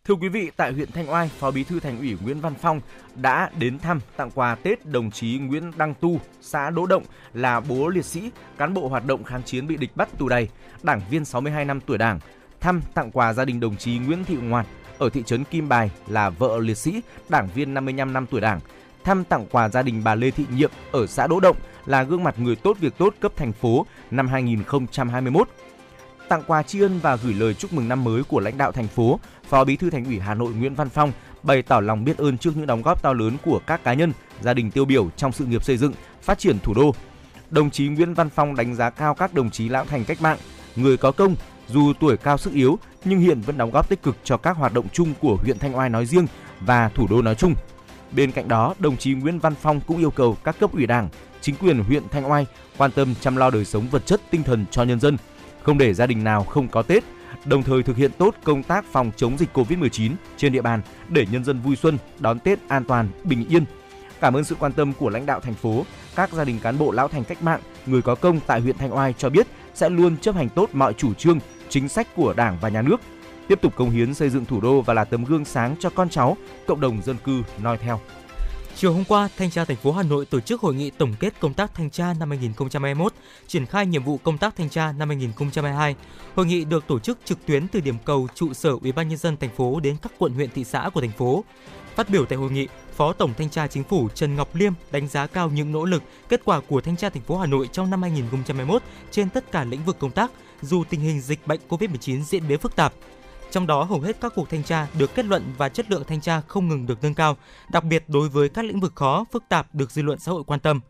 Thưa quý vị, tại huyện Thanh Oai, Phó Bí thư Thành ủy Nguyễn Văn Phong đã đến thăm tặng quà Tết đồng chí Nguyễn Đăng Tu, xã Đỗ Động là bố liệt sĩ, cán bộ hoạt động kháng chiến bị địch bắt tù đầy, đảng viên 62 năm tuổi Đảng. Thăm tặng quà gia đình đồng chí Nguyễn Thị Ngoạt ở thị trấn Kim Bài là vợ liệt sĩ, đảng viên 55 năm tuổi Đảng. Thăm tặng quà gia đình bà Lê Thị Nhiệm ở xã Đỗ Động là gương mặt người tốt việc tốt cấp thành phố năm 2021 tặng quà tri ân và gửi lời chúc mừng năm mới của lãnh đạo thành phố, Phó Bí thư Thành ủy Hà Nội Nguyễn Văn Phong bày tỏ lòng biết ơn trước những đóng góp to lớn của các cá nhân, gia đình tiêu biểu trong sự nghiệp xây dựng, phát triển thủ đô. Đồng chí Nguyễn Văn Phong đánh giá cao các đồng chí lão thành cách mạng, người có công, dù tuổi cao sức yếu nhưng hiện vẫn đóng góp tích cực cho các hoạt động chung của huyện Thanh Oai nói riêng và thủ đô nói chung. Bên cạnh đó, đồng chí Nguyễn Văn Phong cũng yêu cầu các cấp ủy Đảng, chính quyền huyện Thanh Oai quan tâm chăm lo đời sống vật chất tinh thần cho nhân dân, không để gia đình nào không có Tết, đồng thời thực hiện tốt công tác phòng chống dịch Covid-19 trên địa bàn để nhân dân vui xuân, đón Tết an toàn, bình yên. Cảm ơn sự quan tâm của lãnh đạo thành phố, các gia đình cán bộ lão thành cách mạng, người có công tại huyện Thanh Oai cho biết sẽ luôn chấp hành tốt mọi chủ trương, chính sách của Đảng và Nhà nước, tiếp tục công hiến xây dựng thủ đô và là tấm gương sáng cho con cháu, cộng đồng dân cư noi theo. Chiều hôm qua, Thanh tra thành phố Hà Nội tổ chức hội nghị tổng kết công tác thanh tra năm 2021, triển khai nhiệm vụ công tác thanh tra năm 2022. Hội nghị được tổ chức trực tuyến từ điểm cầu trụ sở Ủy ban nhân dân thành phố đến các quận huyện thị xã của thành phố. Phát biểu tại hội nghị, Phó Tổng Thanh tra Chính phủ Trần Ngọc Liêm đánh giá cao những nỗ lực, kết quả của Thanh tra thành phố Hà Nội trong năm 2021 trên tất cả lĩnh vực công tác, dù tình hình dịch bệnh COVID-19 diễn biến phức tạp. Trong đó hầu hết các cuộc thanh tra được kết luận và chất lượng thanh tra không ngừng được nâng cao, đặc biệt đối với các lĩnh vực khó, phức tạp được dư luận xã hội quan tâm.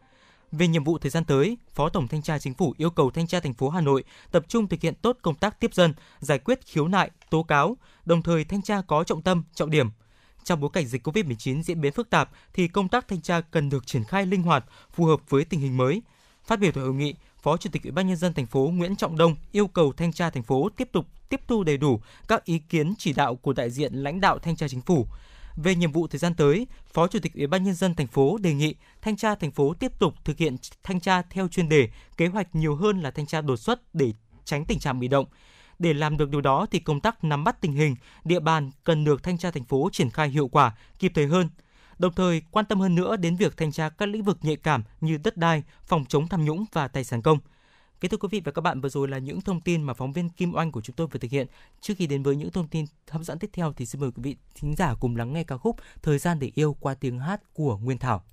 Về nhiệm vụ thời gian tới, Phó Tổng Thanh tra Chính phủ yêu cầu Thanh tra thành phố Hà Nội tập trung thực hiện tốt công tác tiếp dân, giải quyết khiếu nại, tố cáo, đồng thời thanh tra có trọng tâm, trọng điểm. Trong bối cảnh dịch COVID-19 diễn biến phức tạp thì công tác thanh tra cần được triển khai linh hoạt, phù hợp với tình hình mới. Phát biểu tại hội nghị, Phó Chủ tịch Ủy ban nhân dân thành phố Nguyễn Trọng Đông yêu cầu thanh tra thành phố tiếp tục tiếp thu đầy đủ các ý kiến chỉ đạo của đại diện lãnh đạo thanh tra chính phủ. Về nhiệm vụ thời gian tới, Phó Chủ tịch Ủy ban nhân dân thành phố đề nghị thanh tra thành phố tiếp tục thực hiện thanh tra theo chuyên đề, kế hoạch nhiều hơn là thanh tra đột xuất để tránh tình trạng bị động. Để làm được điều đó thì công tác nắm bắt tình hình, địa bàn cần được thanh tra thành phố triển khai hiệu quả, kịp thời hơn. Đồng thời quan tâm hơn nữa đến việc thanh tra các lĩnh vực nhạy cảm như đất đai, phòng chống tham nhũng và tài sản công. Kính thưa quý vị và các bạn, vừa rồi là những thông tin mà phóng viên Kim Oanh của chúng tôi vừa thực hiện. Trước khi đến với những thông tin hấp dẫn tiếp theo thì xin mời quý vị thính giả cùng lắng nghe ca khúc Thời gian để yêu qua tiếng hát của Nguyên Thảo.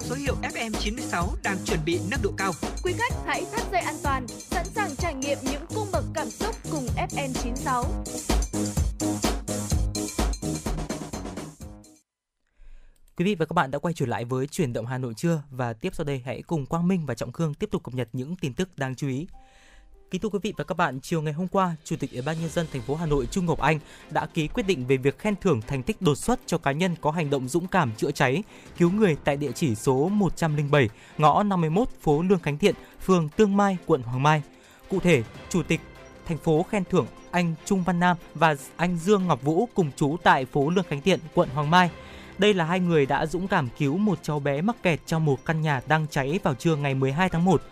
Mang số hiệu FM96 đang chuẩn bị nâng độ cao. Quý khách hãy thắt dây an toàn, sẵn sàng trải nghiệm những cung bậc cảm xúc cùng FN96. Quý vị và các bạn đã quay trở lại với chuyển động Hà Nội chưa? Và tiếp sau đây hãy cùng Quang Minh và Trọng Khương tiếp tục cập nhật những tin tức đáng chú ý. Kính thưa quý vị và các bạn, chiều ngày hôm qua, Chủ tịch Ủy ban nhân dân thành phố Hà Nội Trung Ngọc Anh đã ký quyết định về việc khen thưởng thành tích đột xuất cho cá nhân có hành động dũng cảm chữa cháy, cứu người tại địa chỉ số 107, ngõ 51, phố Lương Khánh Thiện, phường Tương Mai, quận Hoàng Mai. Cụ thể, Chủ tịch thành phố khen thưởng anh Trung Văn Nam và anh Dương Ngọc Vũ cùng chú tại phố Lương Khánh Thiện, quận Hoàng Mai. Đây là hai người đã dũng cảm cứu một cháu bé mắc kẹt trong một căn nhà đang cháy vào trưa ngày 12 tháng 1.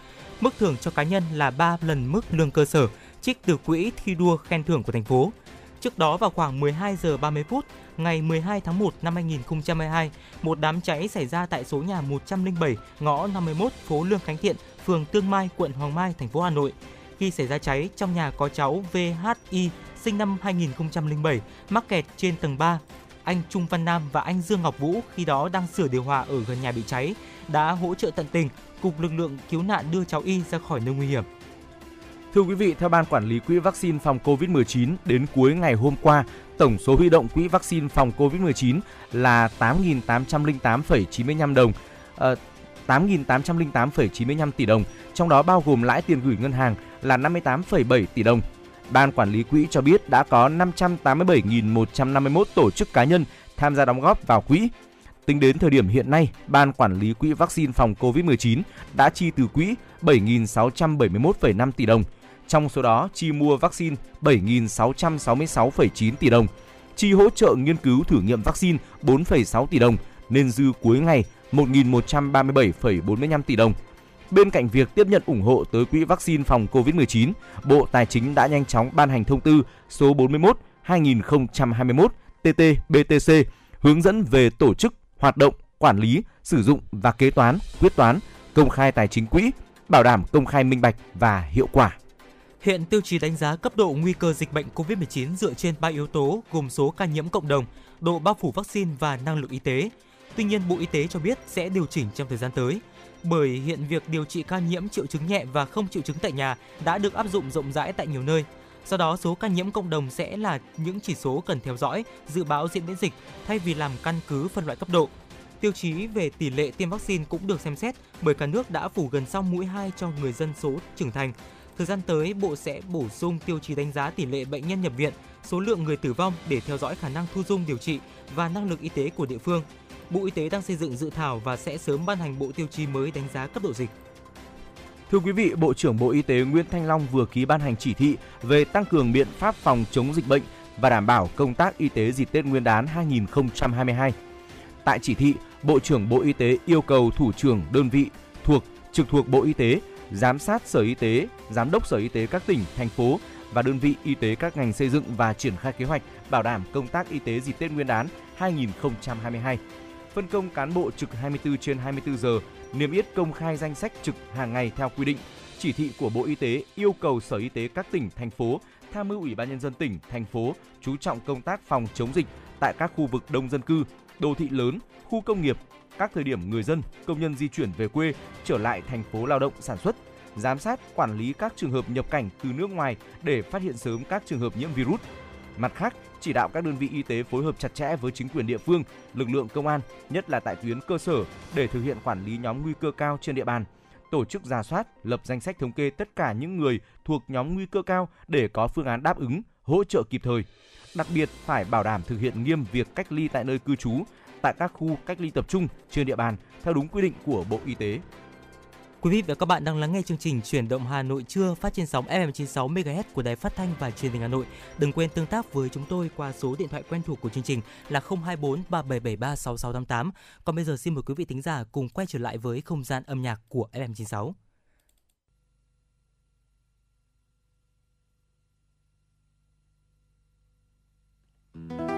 Mức thưởng cho cá nhân là 3 lần mức lương cơ sở, trích từ quỹ thi đua khen thưởng của thành phố. Trước đó vào khoảng 12 giờ 30 phút ngày 12 tháng 1 năm 2022, một đám cháy xảy ra tại số nhà 107 ngõ 51 phố Lương Khánh Thiện, phường Tương Mai, quận Hoàng Mai, thành phố Hà Nội. Khi xảy ra cháy, trong nhà có cháu VHI sinh năm 2007 mắc kẹt trên tầng 3. Anh Trung Văn Nam và anh Dương Ngọc Vũ khi đó đang sửa điều hòa ở gần nhà bị cháy đã hỗ trợ tận tình cùng lực lượng cứu nạn đưa cháu Y ra khỏi nơi nguy hiểm. Thưa quý vị, theo Ban Quản lý Quỹ Vaccine phòng COVID-19, đến cuối ngày hôm qua, tổng số huy động quỹ vaccine phòng COVID-19 là 8.808,95 đồng, ờ, 8.808,95 tỷ đồng, trong đó bao gồm lãi tiền gửi ngân hàng là 58,7 tỷ đồng. Ban Quản lý Quỹ cho biết đã có 587.151 tổ chức cá nhân tham gia đóng góp vào quỹ. Tính đến thời điểm hiện nay, Ban Quản lý Quỹ vaccine phòng COVID-19 đã chi từ quỹ 7.671,5 tỷ đồng. Trong số đó, chi mua vaccine 7.666,9 tỷ đồng, chi hỗ trợ nghiên cứu thử nghiệm vaccine 4,6 tỷ đồng, nên dư cuối ngày 1.137,45 tỷ đồng. Bên cạnh việc tiếp nhận ủng hộ tới quỹ vaccine phòng COVID-19, Bộ Tài chính đã nhanh chóng ban hành thông tư số 41/2021 TT-BTC hướng dẫn về tổ chức, hoạt động, quản lý, sử dụng và kế toán, quyết toán, công khai tài chính quỹ, bảo đảm công khai minh bạch và hiệu quả. Hiện tiêu chí đánh giá cấp độ nguy cơ dịch bệnh COVID-19 dựa trên 3 yếu tố gồm số ca nhiễm cộng đồng, độ bao phủ vaccine và năng lực y tế. Tuy nhiên, Bộ Y tế cho biết sẽ điều chỉnh trong thời gian tới. Bởi hiện việc điều trị ca nhiễm triệu chứng nhẹ và không triệu chứng tại nhà đã được áp dụng rộng rãi tại nhiều nơi. Do đó, số ca nhiễm cộng đồng sẽ là những chỉ số cần theo dõi, dự báo diễn biến dịch thay vì làm căn cứ phân loại cấp độ. Tiêu chí về tỷ lệ tiêm vaccine cũng được xem xét bởi cả nước đã phủ gần xong mũi 2 cho người dân số trưởng thành. Thời gian tới, Bộ sẽ bổ sung tiêu chí đánh giá tỷ lệ bệnh nhân nhập viện, số lượng người tử vong để theo dõi khả năng thu dung điều trị và năng lực y tế của địa phương. Bộ Y tế đang xây dựng dự thảo và sẽ sớm ban hành bộ tiêu chí mới đánh giá cấp độ dịch. Thưa quý vị, Bộ trưởng Bộ Y tế Nguyễn Thanh Long vừa ký ban hành chỉ thị về tăng cường biện pháp phòng chống dịch bệnh và đảm bảo công tác y tế dịp Tết Nguyên đán 2022. Tại chỉ thị, Bộ trưởng Bộ Y tế yêu cầu thủ trưởng đơn vị thuộc trực thuộc Bộ Y tế giám sát Sở Y tế, Giám đốc Sở Y tế các tỉnh, thành phố và đơn vị y tế các ngành xây dựng và triển khai kế hoạch bảo đảm công tác y tế dịp Tết Nguyên đán 2022. Phân công cán bộ trực 24 trên 24 giờ, niêm yết công khai danh sách trực hàng ngày theo quy định. Chỉ thị của Bộ Y tế yêu cầu Sở Y tế các tỉnh, thành phố tham mưu Ủy ban nhân dân tỉnh, thành phố chú trọng công tác phòng chống dịch tại các khu vực đông dân cư, đô thị lớn, khu công nghiệp, các thời điểm người dân, công nhân di chuyển về quê trở lại thành phố lao động sản xuất, giám sát quản lý các trường hợp nhập cảnh từ nước ngoài để phát hiện sớm các trường hợp nhiễm virus. Mặt khác, chỉ đạo các đơn vị y tế phối hợp chặt chẽ với chính quyền địa phương, lực lượng công an, nhất là tại tuyến cơ sở để thực hiện quản lý nhóm nguy cơ cao trên địa bàn, tổ chức ra soát, lập danh sách thống kê tất cả những người thuộc nhóm nguy cơ cao để có phương án đáp ứng, hỗ trợ kịp thời. Đặc biệt phải bảo đảm thực hiện nghiêm việc cách ly tại nơi cư trú, tại các khu cách ly tập trung trên địa bàn theo đúng quy định của Bộ Y tế. Quý vị và các bạn đang lắng nghe chương trình Chuyển động Hà Nội trưa phát trên sóng FM 96 MHz của Đài Phát thanh và Truyền hình Hà Nội. Đừng quên tương tác với chúng tôi qua số điện thoại quen thuộc của chương trình là 024 3773 6688. Còn bây giờ xin mời quý vị thính giả cùng quay trở lại với không gian âm nhạc của FM 96. tôi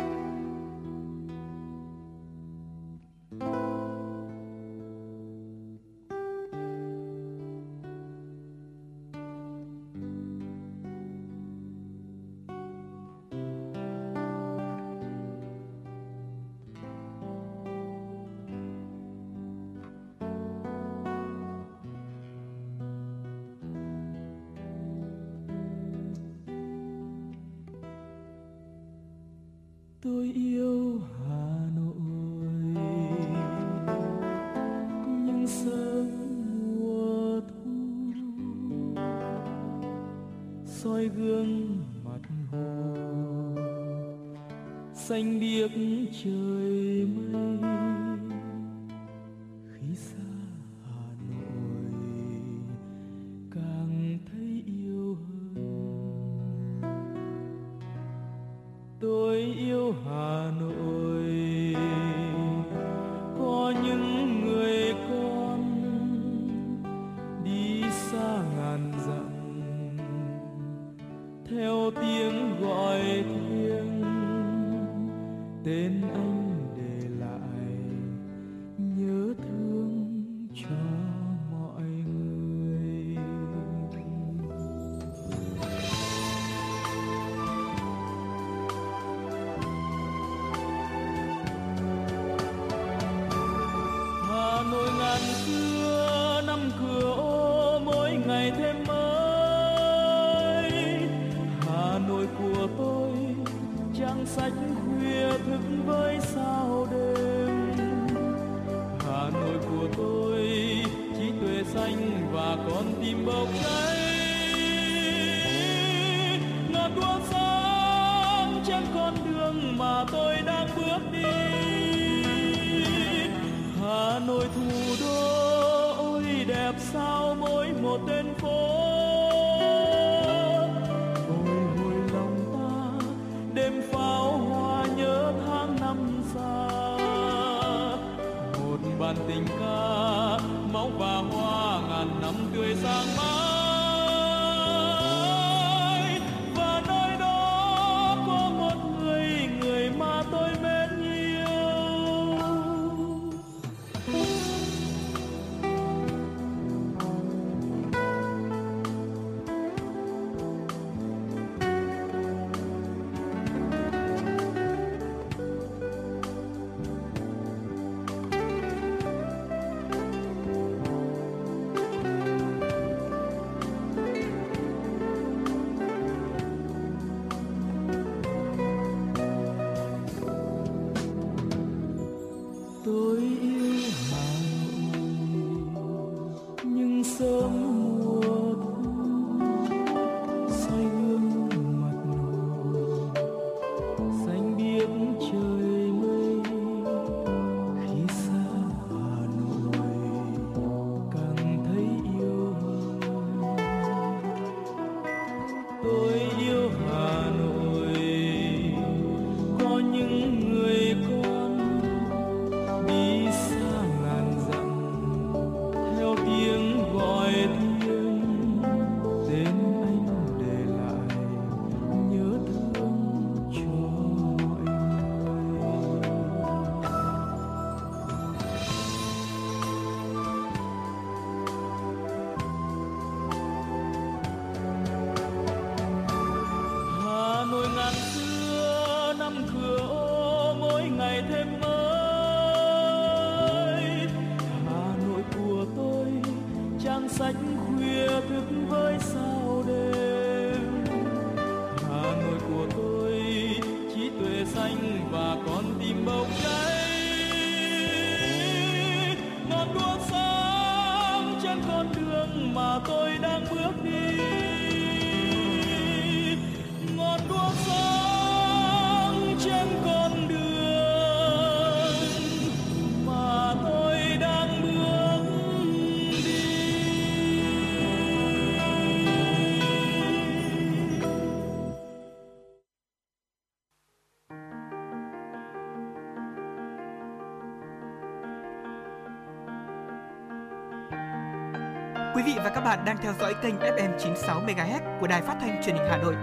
vị và các bạn đang theo dõi kênh FM 96 MHz của đài phát thanh truyền hình Hà Nội.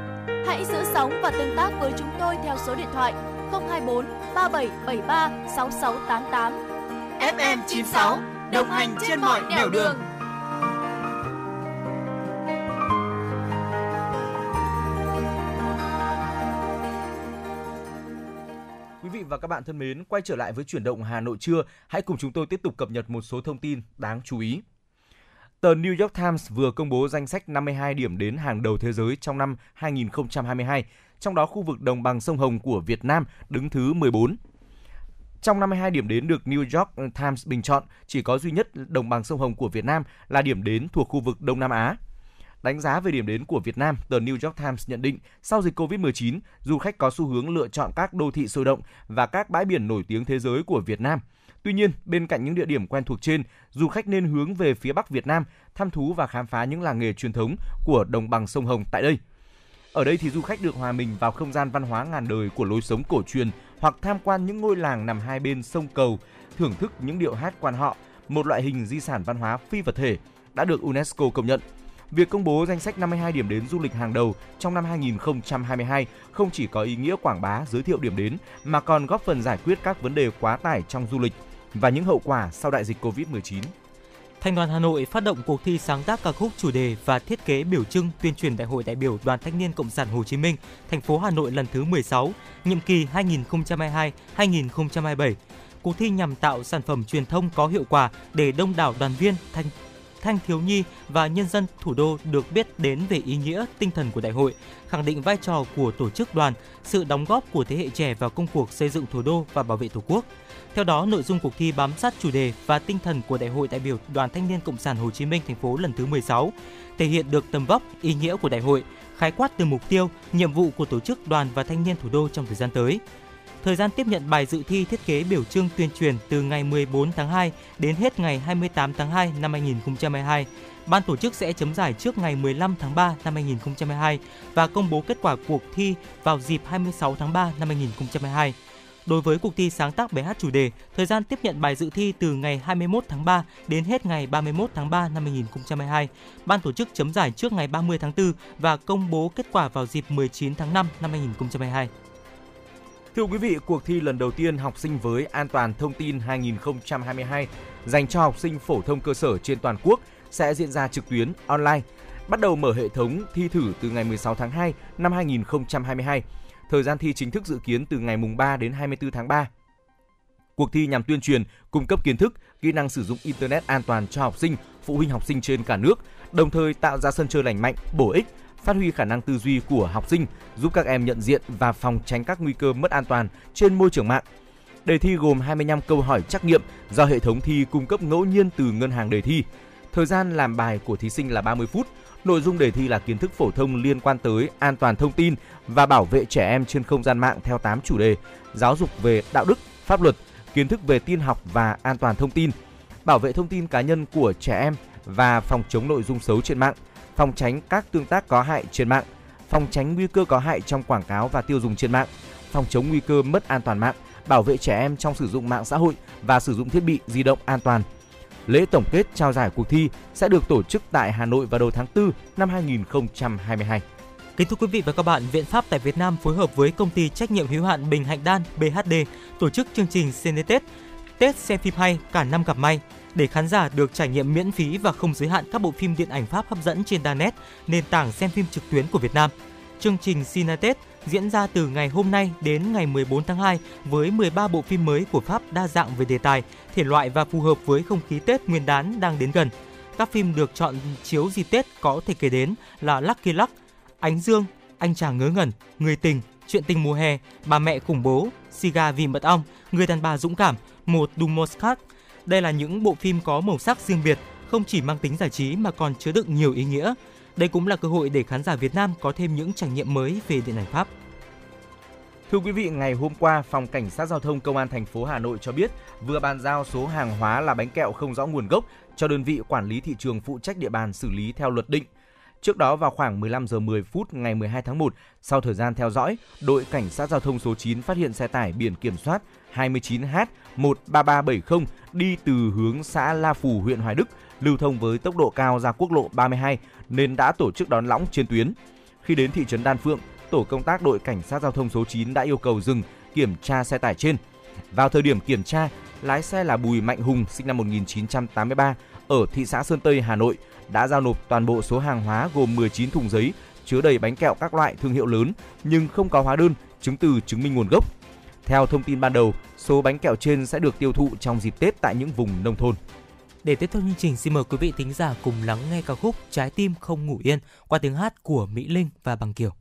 Hãy giữ sóng và tương tác với chúng tôi theo số điện thoại 024 3773 6688. FM 96 đồng hành trên mọi nẻo đường. Quý vị và các bạn thân mến, quay trở lại với chuyển động Hà Nội trưa, hãy cùng chúng tôi tiếp tục cập nhật một số thông tin đáng chú ý. Tờ New York Times vừa công bố danh sách 52 điểm đến hàng đầu thế giới trong năm 2022, trong đó khu vực đồng bằng sông Hồng của Việt Nam đứng thứ 14. Trong 52 điểm đến được New York Times bình chọn, chỉ có duy nhất đồng bằng sông Hồng của Việt Nam là điểm đến thuộc khu vực Đông Nam Á. Đánh giá về điểm đến của Việt Nam, tờ New York Times nhận định sau dịch Covid-19, du khách có xu hướng lựa chọn các đô thị sôi động và các bãi biển nổi tiếng thế giới của Việt Nam. Tuy nhiên, bên cạnh những địa điểm quen thuộc trên, du khách nên hướng về phía Bắc Việt Nam, thăm thú và khám phá những làng nghề truyền thống của đồng bằng sông Hồng tại đây. Ở đây thì du khách được hòa mình vào không gian văn hóa ngàn đời của lối sống cổ truyền hoặc tham quan những ngôi làng nằm hai bên sông cầu, thưởng thức những điệu hát quan họ, một loại hình di sản văn hóa phi vật thể đã được UNESCO công nhận. Việc công bố danh sách 52 điểm đến du lịch hàng đầu trong năm 2022 không chỉ có ý nghĩa quảng bá giới thiệu điểm đến mà còn góp phần giải quyết các vấn đề quá tải trong du lịch và những hậu quả sau đại dịch Covid-19. Thành đoàn Hà Nội phát động cuộc thi sáng tác ca khúc chủ đề và thiết kế biểu trưng tuyên truyền Đại hội đại biểu Đoàn Thanh niên Cộng sản Hồ Chí Minh, thành phố Hà Nội lần thứ 16, nhiệm kỳ 2022-2027. Cuộc thi nhằm tạo sản phẩm truyền thông có hiệu quả để đông đảo đoàn viên, thanh thanh thiếu nhi và nhân dân thủ đô được biết đến về ý nghĩa, tinh thần của đại hội, khẳng định vai trò của tổ chức đoàn, sự đóng góp của thế hệ trẻ vào công cuộc xây dựng thủ đô và bảo vệ Tổ quốc. Theo đó, nội dung cuộc thi bám sát chủ đề và tinh thần của Đại hội đại biểu Đoàn Thanh niên Cộng sản Hồ Chí Minh thành phố lần thứ 16, thể hiện được tầm vóc, ý nghĩa của đại hội, khái quát từ mục tiêu, nhiệm vụ của tổ chức đoàn và thanh niên thủ đô trong thời gian tới. Thời gian tiếp nhận bài dự thi thiết kế biểu trưng tuyên truyền từ ngày 14 tháng 2 đến hết ngày 28 tháng 2 năm 2022. Ban tổ chức sẽ chấm giải trước ngày 15 tháng 3 năm 2022 và công bố kết quả cuộc thi vào dịp 26 tháng 3 năm 2022. Đối với cuộc thi sáng tác bài hát chủ đề, thời gian tiếp nhận bài dự thi từ ngày 21 tháng 3 đến hết ngày 31 tháng 3 năm 2022. Ban tổ chức chấm giải trước ngày 30 tháng 4 và công bố kết quả vào dịp 19 tháng 5 năm 2022. Thưa quý vị, cuộc thi lần đầu tiên học sinh với an toàn thông tin 2022 dành cho học sinh phổ thông cơ sở trên toàn quốc sẽ diễn ra trực tuyến online, bắt đầu mở hệ thống thi thử từ ngày 16 tháng 2 năm 2022. Thời gian thi chính thức dự kiến từ ngày mùng 3 đến 24 tháng 3. Cuộc thi nhằm tuyên truyền, cung cấp kiến thức, kỹ năng sử dụng internet an toàn cho học sinh, phụ huynh học sinh trên cả nước, đồng thời tạo ra sân chơi lành mạnh, bổ ích, phát huy khả năng tư duy của học sinh, giúp các em nhận diện và phòng tránh các nguy cơ mất an toàn trên môi trường mạng. Đề thi gồm 25 câu hỏi trắc nghiệm do hệ thống thi cung cấp ngẫu nhiên từ ngân hàng đề thi. Thời gian làm bài của thí sinh là 30 phút. Nội dung đề thi là kiến thức phổ thông liên quan tới an toàn thông tin và bảo vệ trẻ em trên không gian mạng theo 8 chủ đề: giáo dục về đạo đức, pháp luật, kiến thức về tin học và an toàn thông tin, bảo vệ thông tin cá nhân của trẻ em và phòng chống nội dung xấu trên mạng, phòng tránh các tương tác có hại trên mạng, phòng tránh nguy cơ có hại trong quảng cáo và tiêu dùng trên mạng, phòng chống nguy cơ mất an toàn mạng, bảo vệ trẻ em trong sử dụng mạng xã hội và sử dụng thiết bị di động an toàn. Lễ tổng kết trao giải cuộc thi sẽ được tổ chức tại Hà Nội vào đầu tháng 4 năm 2022. Kính thưa quý vị và các bạn, Viện Pháp tại Việt Nam phối hợp với công ty trách nhiệm hữu hạn Bình Hạnh Đan BHD tổ chức chương trình Cine Tết, Tết xem phim hay cả năm gặp may để khán giả được trải nghiệm miễn phí và không giới hạn các bộ phim điện ảnh Pháp hấp dẫn trên Danet, nền tảng xem phim trực tuyến của Việt Nam. Chương trình Cine Tết diễn ra từ ngày hôm nay đến ngày 14 tháng 2 với 13 bộ phim mới của Pháp đa dạng về đề tài, thể loại và phù hợp với không khí Tết Nguyên đán đang đến gần. Các phim được chọn chiếu dịp Tết có thể kể đến là Lucky Luck, Ánh Dương, Anh chàng ngớ ngẩn, Người tình, Chuyện tình mùa hè, Bà mẹ khủng bố, Siga vì mật ong, Người đàn bà dũng cảm, Một đùng Moscat. Đây là những bộ phim có màu sắc riêng biệt, không chỉ mang tính giải trí mà còn chứa đựng nhiều ý nghĩa. Đây cũng là cơ hội để khán giả Việt Nam có thêm những trải nghiệm mới về điện ảnh Pháp. Thưa quý vị, ngày hôm qua, Phòng Cảnh sát Giao thông Công an thành phố Hà Nội cho biết vừa bàn giao số hàng hóa là bánh kẹo không rõ nguồn gốc cho đơn vị quản lý thị trường phụ trách địa bàn xử lý theo luật định. Trước đó vào khoảng 15 giờ 10 phút ngày 12 tháng 1, sau thời gian theo dõi, đội cảnh sát giao thông số 9 phát hiện xe tải biển kiểm soát 29H 13370 đi từ hướng xã La Phù, huyện Hoài Đức, lưu thông với tốc độ cao ra quốc lộ 32 nên đã tổ chức đón lõng trên tuyến. Khi đến thị trấn Đan Phượng, tổ công tác đội cảnh sát giao thông số 9 đã yêu cầu dừng kiểm tra xe tải trên. Vào thời điểm kiểm tra, lái xe là Bùi Mạnh Hùng sinh năm 1983 ở thị xã Sơn Tây, Hà Nội đã giao nộp toàn bộ số hàng hóa gồm 19 thùng giấy chứa đầy bánh kẹo các loại thương hiệu lớn nhưng không có hóa đơn, chứng từ chứng minh nguồn gốc. Theo thông tin ban đầu, số bánh kẹo trên sẽ được tiêu thụ trong dịp Tết tại những vùng nông thôn. Để tiếp theo chương trình, xin mời quý vị thính giả cùng lắng nghe ca khúc Trái tim không ngủ yên qua tiếng hát của Mỹ Linh và Bằng Kiều.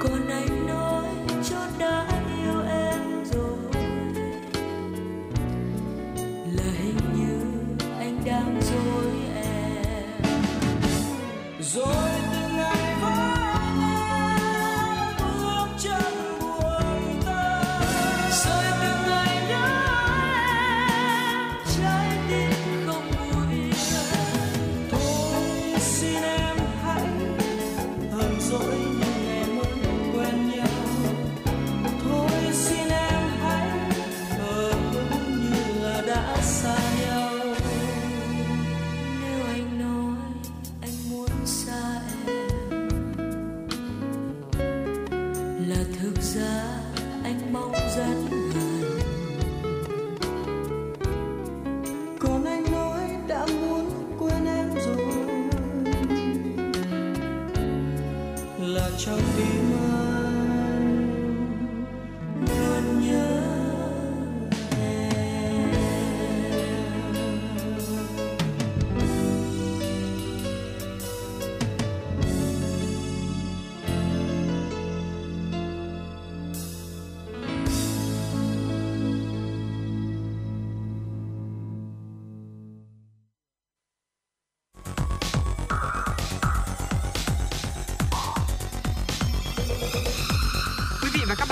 Còn anh nói cho đã yêu em rồi. Là hình như anh đang dối em. Rồi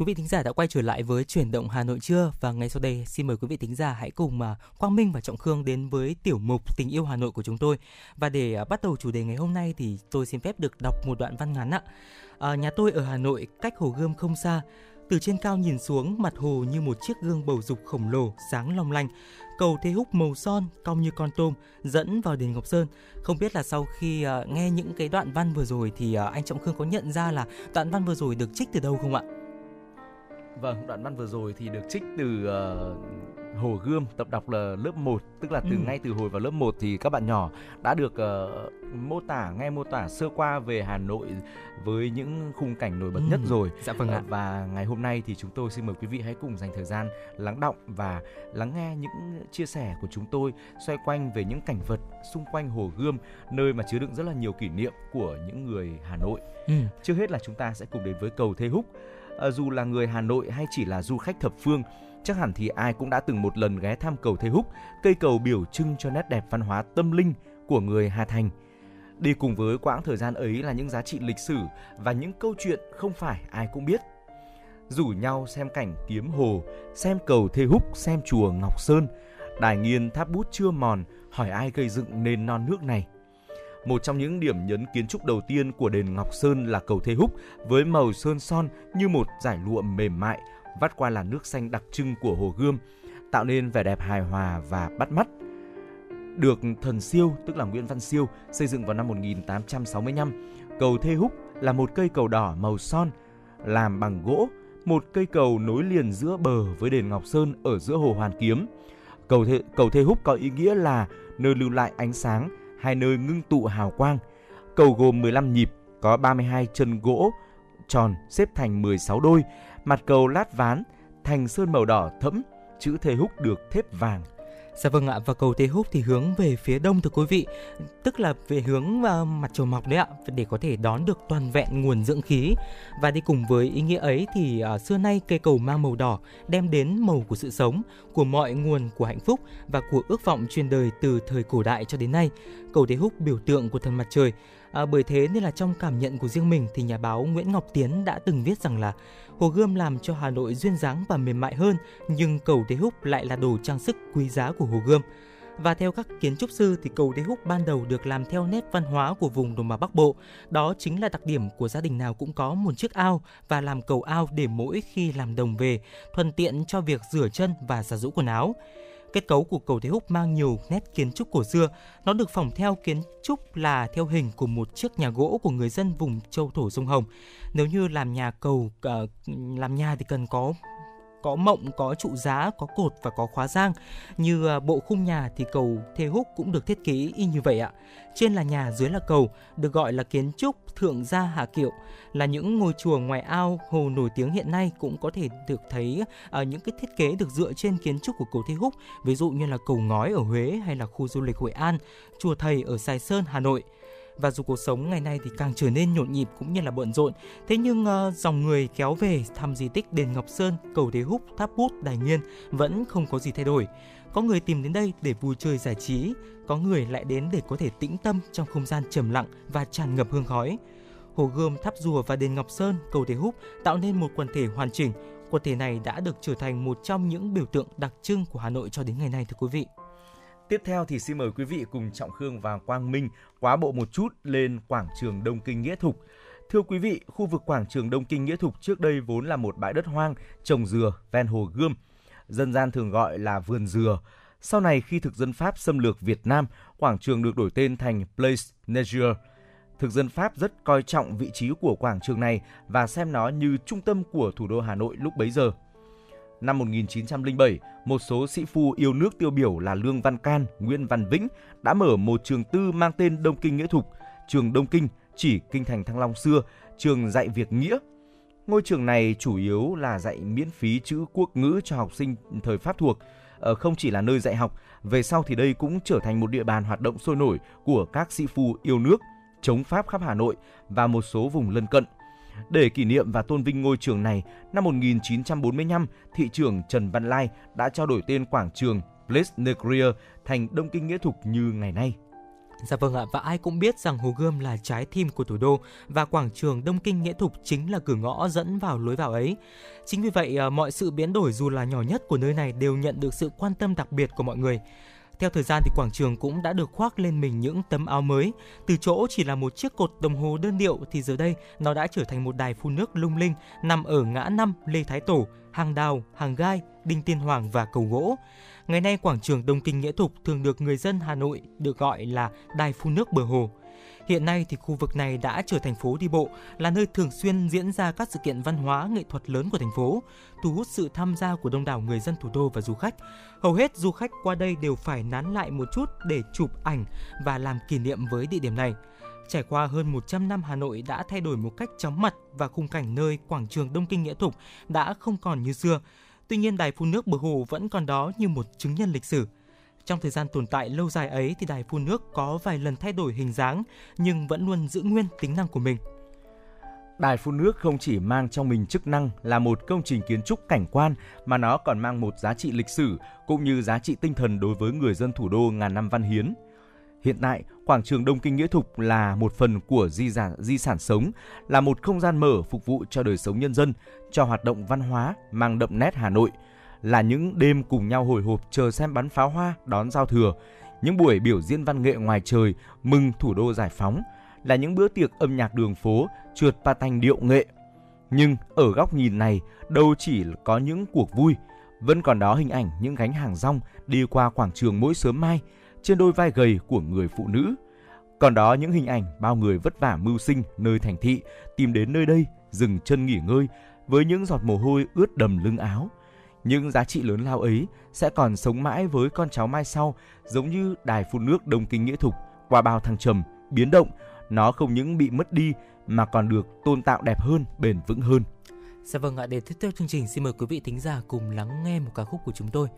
Quý vị thính giả đã quay trở lại với chuyển động Hà Nội trưa và ngay sau đây xin mời quý vị thính giả hãy cùng mà Quang Minh và Trọng Khương đến với tiểu mục Tình yêu Hà Nội của chúng tôi. Và để à, bắt đầu chủ đề ngày hôm nay thì tôi xin phép được đọc một đoạn văn ngắn ạ. À, nhà tôi ở Hà Nội cách Hồ Gươm không xa. Từ trên cao nhìn xuống, mặt hồ như một chiếc gương bầu dục khổng lồ, sáng long lanh. Cầu Thế Húc màu son, cong như con tôm, dẫn vào đền Ngọc Sơn. Không biết là sau khi uh, nghe những cái đoạn văn vừa rồi thì uh, anh Trọng Khương có nhận ra là đoạn văn vừa rồi được trích từ đâu không ạ? Vâng, đoạn văn vừa rồi thì được trích từ ờ, Hồ Gươm tập đọc là lớp 1 tức là từ Ừ. ngay từ hồi vào lớp 1 thì các bạn nhỏ đã được ờ, mô tả nghe mô tả sơ qua về Hà Nội với những khung cảnh nổi bật Ừ. nhất rồi. Dạ vâng ạ. Và ngày hôm nay thì chúng tôi xin mời quý vị hãy cùng dành thời gian lắng động và lắng nghe những chia sẻ của chúng tôi xoay quanh về những cảnh vật xung quanh Hồ Gươm, nơi mà chứa đựng rất là nhiều kỷ niệm của những người Hà Nội. Ừ. Trước hết là chúng ta sẽ cùng đến với cầu Thế Húc. Ờ, dù là người Hà Nội hay chỉ là du khách thập phương, chắc hẳn thì ai cũng đã từng một lần ghé thăm cầu Thầy Húc, cây cầu biểu trưng cho nét đẹp văn hóa tâm linh của người Hà Thành. Đi cùng với quãng thời gian ấy là những giá trị lịch sử và những câu chuyện không phải ai cũng biết. Rủ nhau xem cảnh kiếm hồ, xem cầu thê Húc, xem chùa Ngọc Sơn, đài nghiên tháp bút chưa mòn, hỏi ai gây dựng nền non nước này. Một trong những điểm nhấn kiến trúc đầu tiên của đền Ngọc Sơn là cầu Thê Húc với màu sơn son như một giải lụa mềm mại vắt qua làn nước xanh đặc trưng của Hồ Gươm, tạo nên vẻ đẹp hài hòa và bắt mắt. Được thần siêu, tức là Nguyễn Văn Siêu, xây dựng vào năm 1865, cầu Thê Húc là một cây cầu đỏ màu son, làm bằng gỗ, một cây cầu nối liền giữa bờ với đền Ngọc Sơn ở giữa hồ Hoàn Kiếm. Cầu Thê, cầu Thê Húc có ý nghĩa là nơi lưu lại ánh sáng, hai nơi ngưng tụ hào quang. Cầu gồm 15 nhịp, có 32 chân gỗ tròn xếp thành 16 đôi, mặt cầu lát ván, thành sơn màu đỏ thẫm, chữ thề Húc được thép vàng. Dạ vâng ạ, và cầu Thế Húc thì hướng về phía đông thưa quý vị, tức là về hướng ờ, mặt trời mọc đấy ạ, để có thể đón được toàn vẹn nguồn dưỡng khí. Và đi cùng với ý nghĩa ấy thì ờ, xưa nay cây cầu mang màu đỏ đem đến màu của sự sống, của mọi nguồn của hạnh phúc và của ước vọng truyền đời từ thời cổ đại cho đến nay. Cầu Thế Húc biểu tượng của thần mặt trời. À, bởi thế nên là trong cảm nhận của riêng mình thì nhà báo Nguyễn Ngọc Tiến đã từng viết rằng là Hồ Gươm làm cho Hà Nội duyên dáng và mềm mại hơn, nhưng cầu Đế Húc lại là đồ trang sức quý giá của Hồ Gươm. Và theo các kiến trúc sư thì cầu Đế Húc ban đầu được làm theo nét văn hóa của vùng đồng bằng Bắc Bộ. Đó chính là đặc điểm của gia đình nào cũng có một chiếc ao và làm cầu ao để mỗi khi làm đồng về, thuận tiện cho việc rửa chân và giặt giũ quần áo. Kết cấu của cầu Thế Húc mang nhiều nét kiến trúc cổ xưa. Nó được phỏng theo kiến trúc là theo hình của một chiếc nhà gỗ của người dân vùng châu thổ sông Hồng. Nếu như làm nhà cầu ờ, làm nhà thì cần có có mộng, có trụ giá, có cột và có khóa giang. Như à, bộ khung nhà thì cầu Thê Húc cũng được thiết kế y như vậy ạ. Trên là nhà, dưới là cầu, được gọi là kiến trúc thượng gia Hà Kiệu, là những ngôi chùa ngoài ao hồ nổi tiếng hiện nay cũng có thể được thấy ở những cái thiết kế được dựa trên kiến trúc của cầu Thê Húc, ví dụ như là cầu ngói ở Huế hay là khu du lịch Hội An, chùa Thầy ở Sài Sơn, Hà Nội và dù cuộc sống ngày nay thì càng trở nên nhộn nhịp cũng như là bận rộn. Thế nhưng uh, dòng người kéo về thăm di tích đền ngọc sơn cầu đế húc tháp bút đài nghiên vẫn không có gì thay đổi. Có người tìm đến đây để vui chơi giải trí có người lại đến để có thể tĩnh tâm trong không gian trầm lặng và tràn ngập hương khói. Hồ gươm tháp rùa và đền ngọc sơn cầu đế húc tạo nên một quần thể hoàn chỉnh. Quần thể này đã được trở thành một trong những biểu tượng đặc trưng của hà nội cho đến ngày nay thưa quý vị. Tiếp theo thì xin mời quý vị cùng Trọng Khương và Quang Minh quá bộ một chút lên quảng trường Đông Kinh Nghĩa Thục. Thưa quý vị, khu vực quảng trường Đông Kinh Nghĩa Thục trước đây vốn là một bãi đất hoang trồng dừa ven hồ Gươm. Dân gian thường gọi là vườn dừa. Sau này khi thực dân Pháp xâm lược Việt Nam, quảng trường được đổi tên thành Place Nature. Thực dân Pháp rất coi trọng vị trí của quảng trường này và xem nó như trung tâm của thủ đô Hà Nội lúc bấy giờ. Năm 1907, một số sĩ phu yêu nước tiêu biểu là Lương Văn Can, Nguyễn Văn Vĩnh đã mở một trường tư mang tên Đông Kinh Nghĩa Thục, trường Đông Kinh chỉ kinh thành Thăng Long xưa, trường dạy việc nghĩa. Ngôi trường này chủ yếu là dạy miễn phí chữ quốc ngữ cho học sinh thời Pháp thuộc, ờ, không chỉ là nơi dạy học, về sau thì đây cũng trở thành một địa bàn hoạt động sôi nổi của các sĩ phu yêu nước, chống Pháp khắp Hà Nội và một số vùng lân cận. Để kỷ niệm và tôn vinh ngôi trường này, năm 1945, thị trưởng Trần Văn Lai đã trao đổi tên quảng trường Place Negrier thành Đông Kinh Nghĩa Thục như ngày nay. Dạ vâng ạ, và ai cũng biết rằng Hồ Gươm là trái tim của thủ đô và quảng trường Đông Kinh Nghĩa Thục chính là cửa ngõ dẫn vào lối vào ấy. Chính vì vậy, ờ, mọi sự biến đổi dù là nhỏ nhất của nơi này đều nhận được sự quan tâm đặc biệt của mọi người. Theo thời gian thì quảng trường cũng đã được khoác lên mình những tấm áo mới. Từ chỗ chỉ là một chiếc cột đồng hồ đơn điệu thì giờ đây nó đã trở thành một đài phun nước lung linh nằm ở ngã năm Lê Thái Tổ, hàng đào, hàng gai, đinh tiên hoàng và cầu gỗ. Ngày nay quảng trường Đông Kinh Nghĩa Thục thường được người dân Hà Nội được gọi là đài phun nước bờ hồ. Hiện nay thì khu vực này đã trở thành phố đi bộ, là nơi thường xuyên diễn ra các sự kiện văn hóa nghệ thuật lớn của thành phố, thu hút sự tham gia của đông đảo người dân thủ đô và du khách. Hầu hết du khách qua đây đều phải nán lại một chút để chụp ảnh và làm kỷ niệm với địa điểm này. Trải qua hơn 100 năm Hà Nội đã thay đổi một cách chóng mặt và khung cảnh nơi quảng trường Đông Kinh Nghĩa Thục đã không còn như xưa. Tuy nhiên đài phun nước bờ hồ vẫn còn đó như một chứng nhân lịch sử. Trong thời gian tồn tại lâu dài ấy thì đài phun nước có vài lần thay đổi hình dáng nhưng vẫn luôn giữ nguyên tính năng của mình. Đài phun nước không chỉ mang trong mình chức năng là một công trình kiến trúc cảnh quan mà nó còn mang một giá trị lịch sử cũng như giá trị tinh thần đối với người dân thủ đô ngàn năm văn hiến. Hiện tại, quảng trường Đông Kinh Nghĩa Thục là một phần của di sản, di sản sống, là một không gian mở phục vụ cho đời sống nhân dân, cho hoạt động văn hóa mang đậm nét Hà Nội, là những đêm cùng nhau hồi hộp chờ xem bắn pháo hoa đón giao thừa, những buổi biểu diễn văn nghệ ngoài trời mừng thủ đô giải phóng, là những bữa tiệc âm nhạc đường phố trượt pa tanh điệu nghệ. Nhưng ở góc nhìn này, đâu chỉ có những cuộc vui, vẫn còn đó hình ảnh những gánh hàng rong đi qua quảng trường mỗi sớm mai trên đôi vai gầy của người phụ nữ. Còn đó những hình ảnh bao người vất vả mưu sinh nơi thành thị tìm đến nơi đây dừng chân nghỉ ngơi với những giọt mồ hôi ướt đầm lưng áo. Những giá trị lớn lao ấy sẽ còn sống mãi với con cháu mai sau giống như đài phun nước Đông Kinh Nghĩa Thục qua bao thăng trầm, biến động nó không những bị mất đi mà còn được tôn tạo đẹp hơn, bền vững hơn. Dạ vâng ạ, để tiếp theo chương trình xin mời quý vị thính giả cùng lắng nghe một ca khúc của chúng tôi.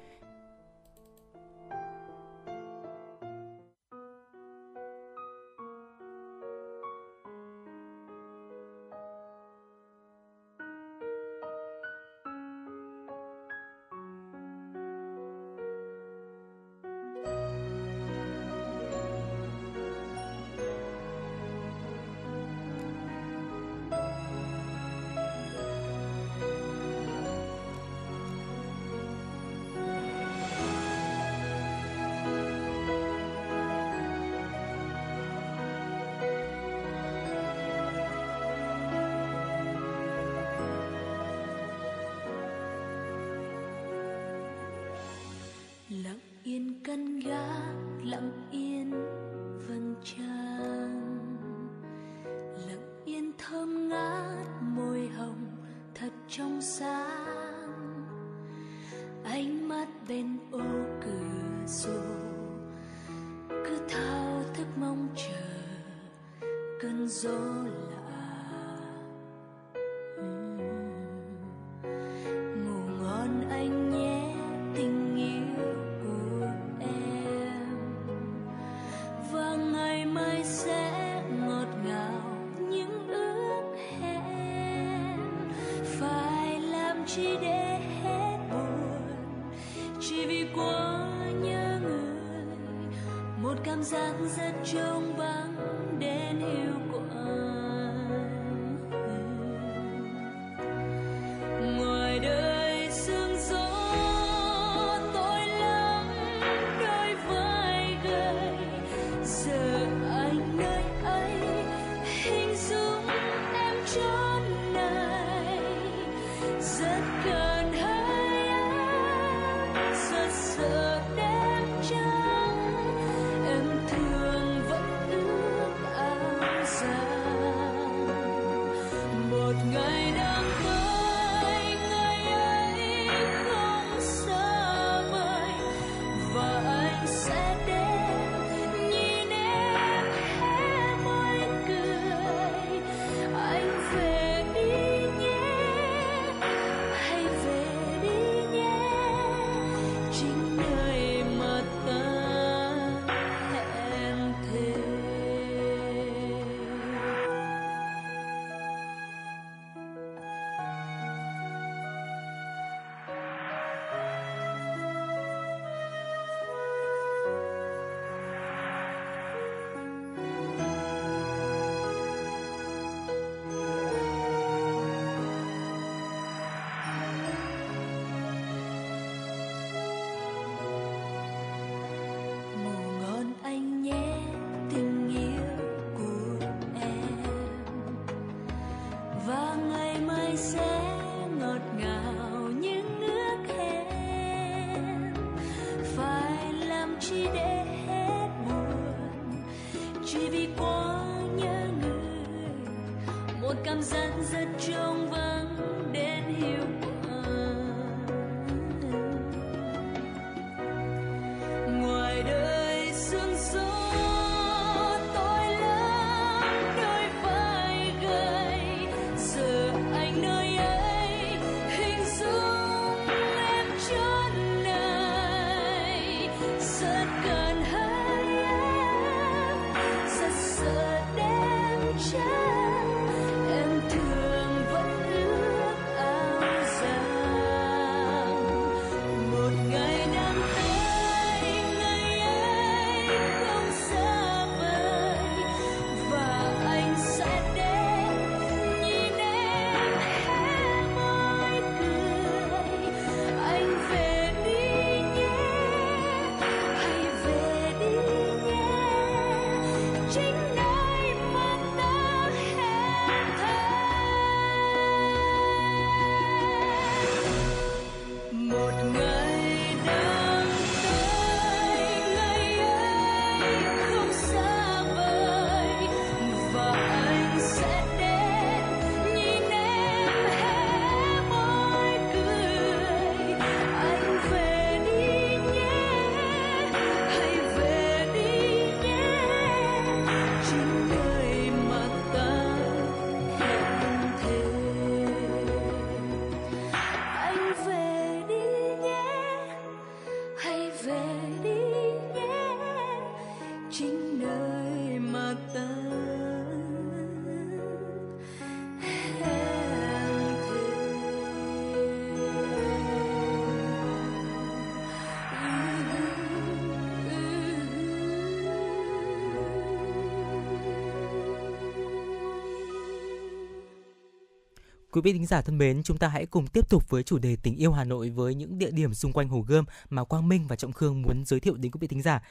Quý vị thính giả thân mến, chúng ta hãy cùng tiếp tục với chủ đề tình yêu Hà Nội với những địa điểm xung quanh Hồ Gươm mà Quang Minh và Trọng Khương muốn giới thiệu đến quý vị thính giả.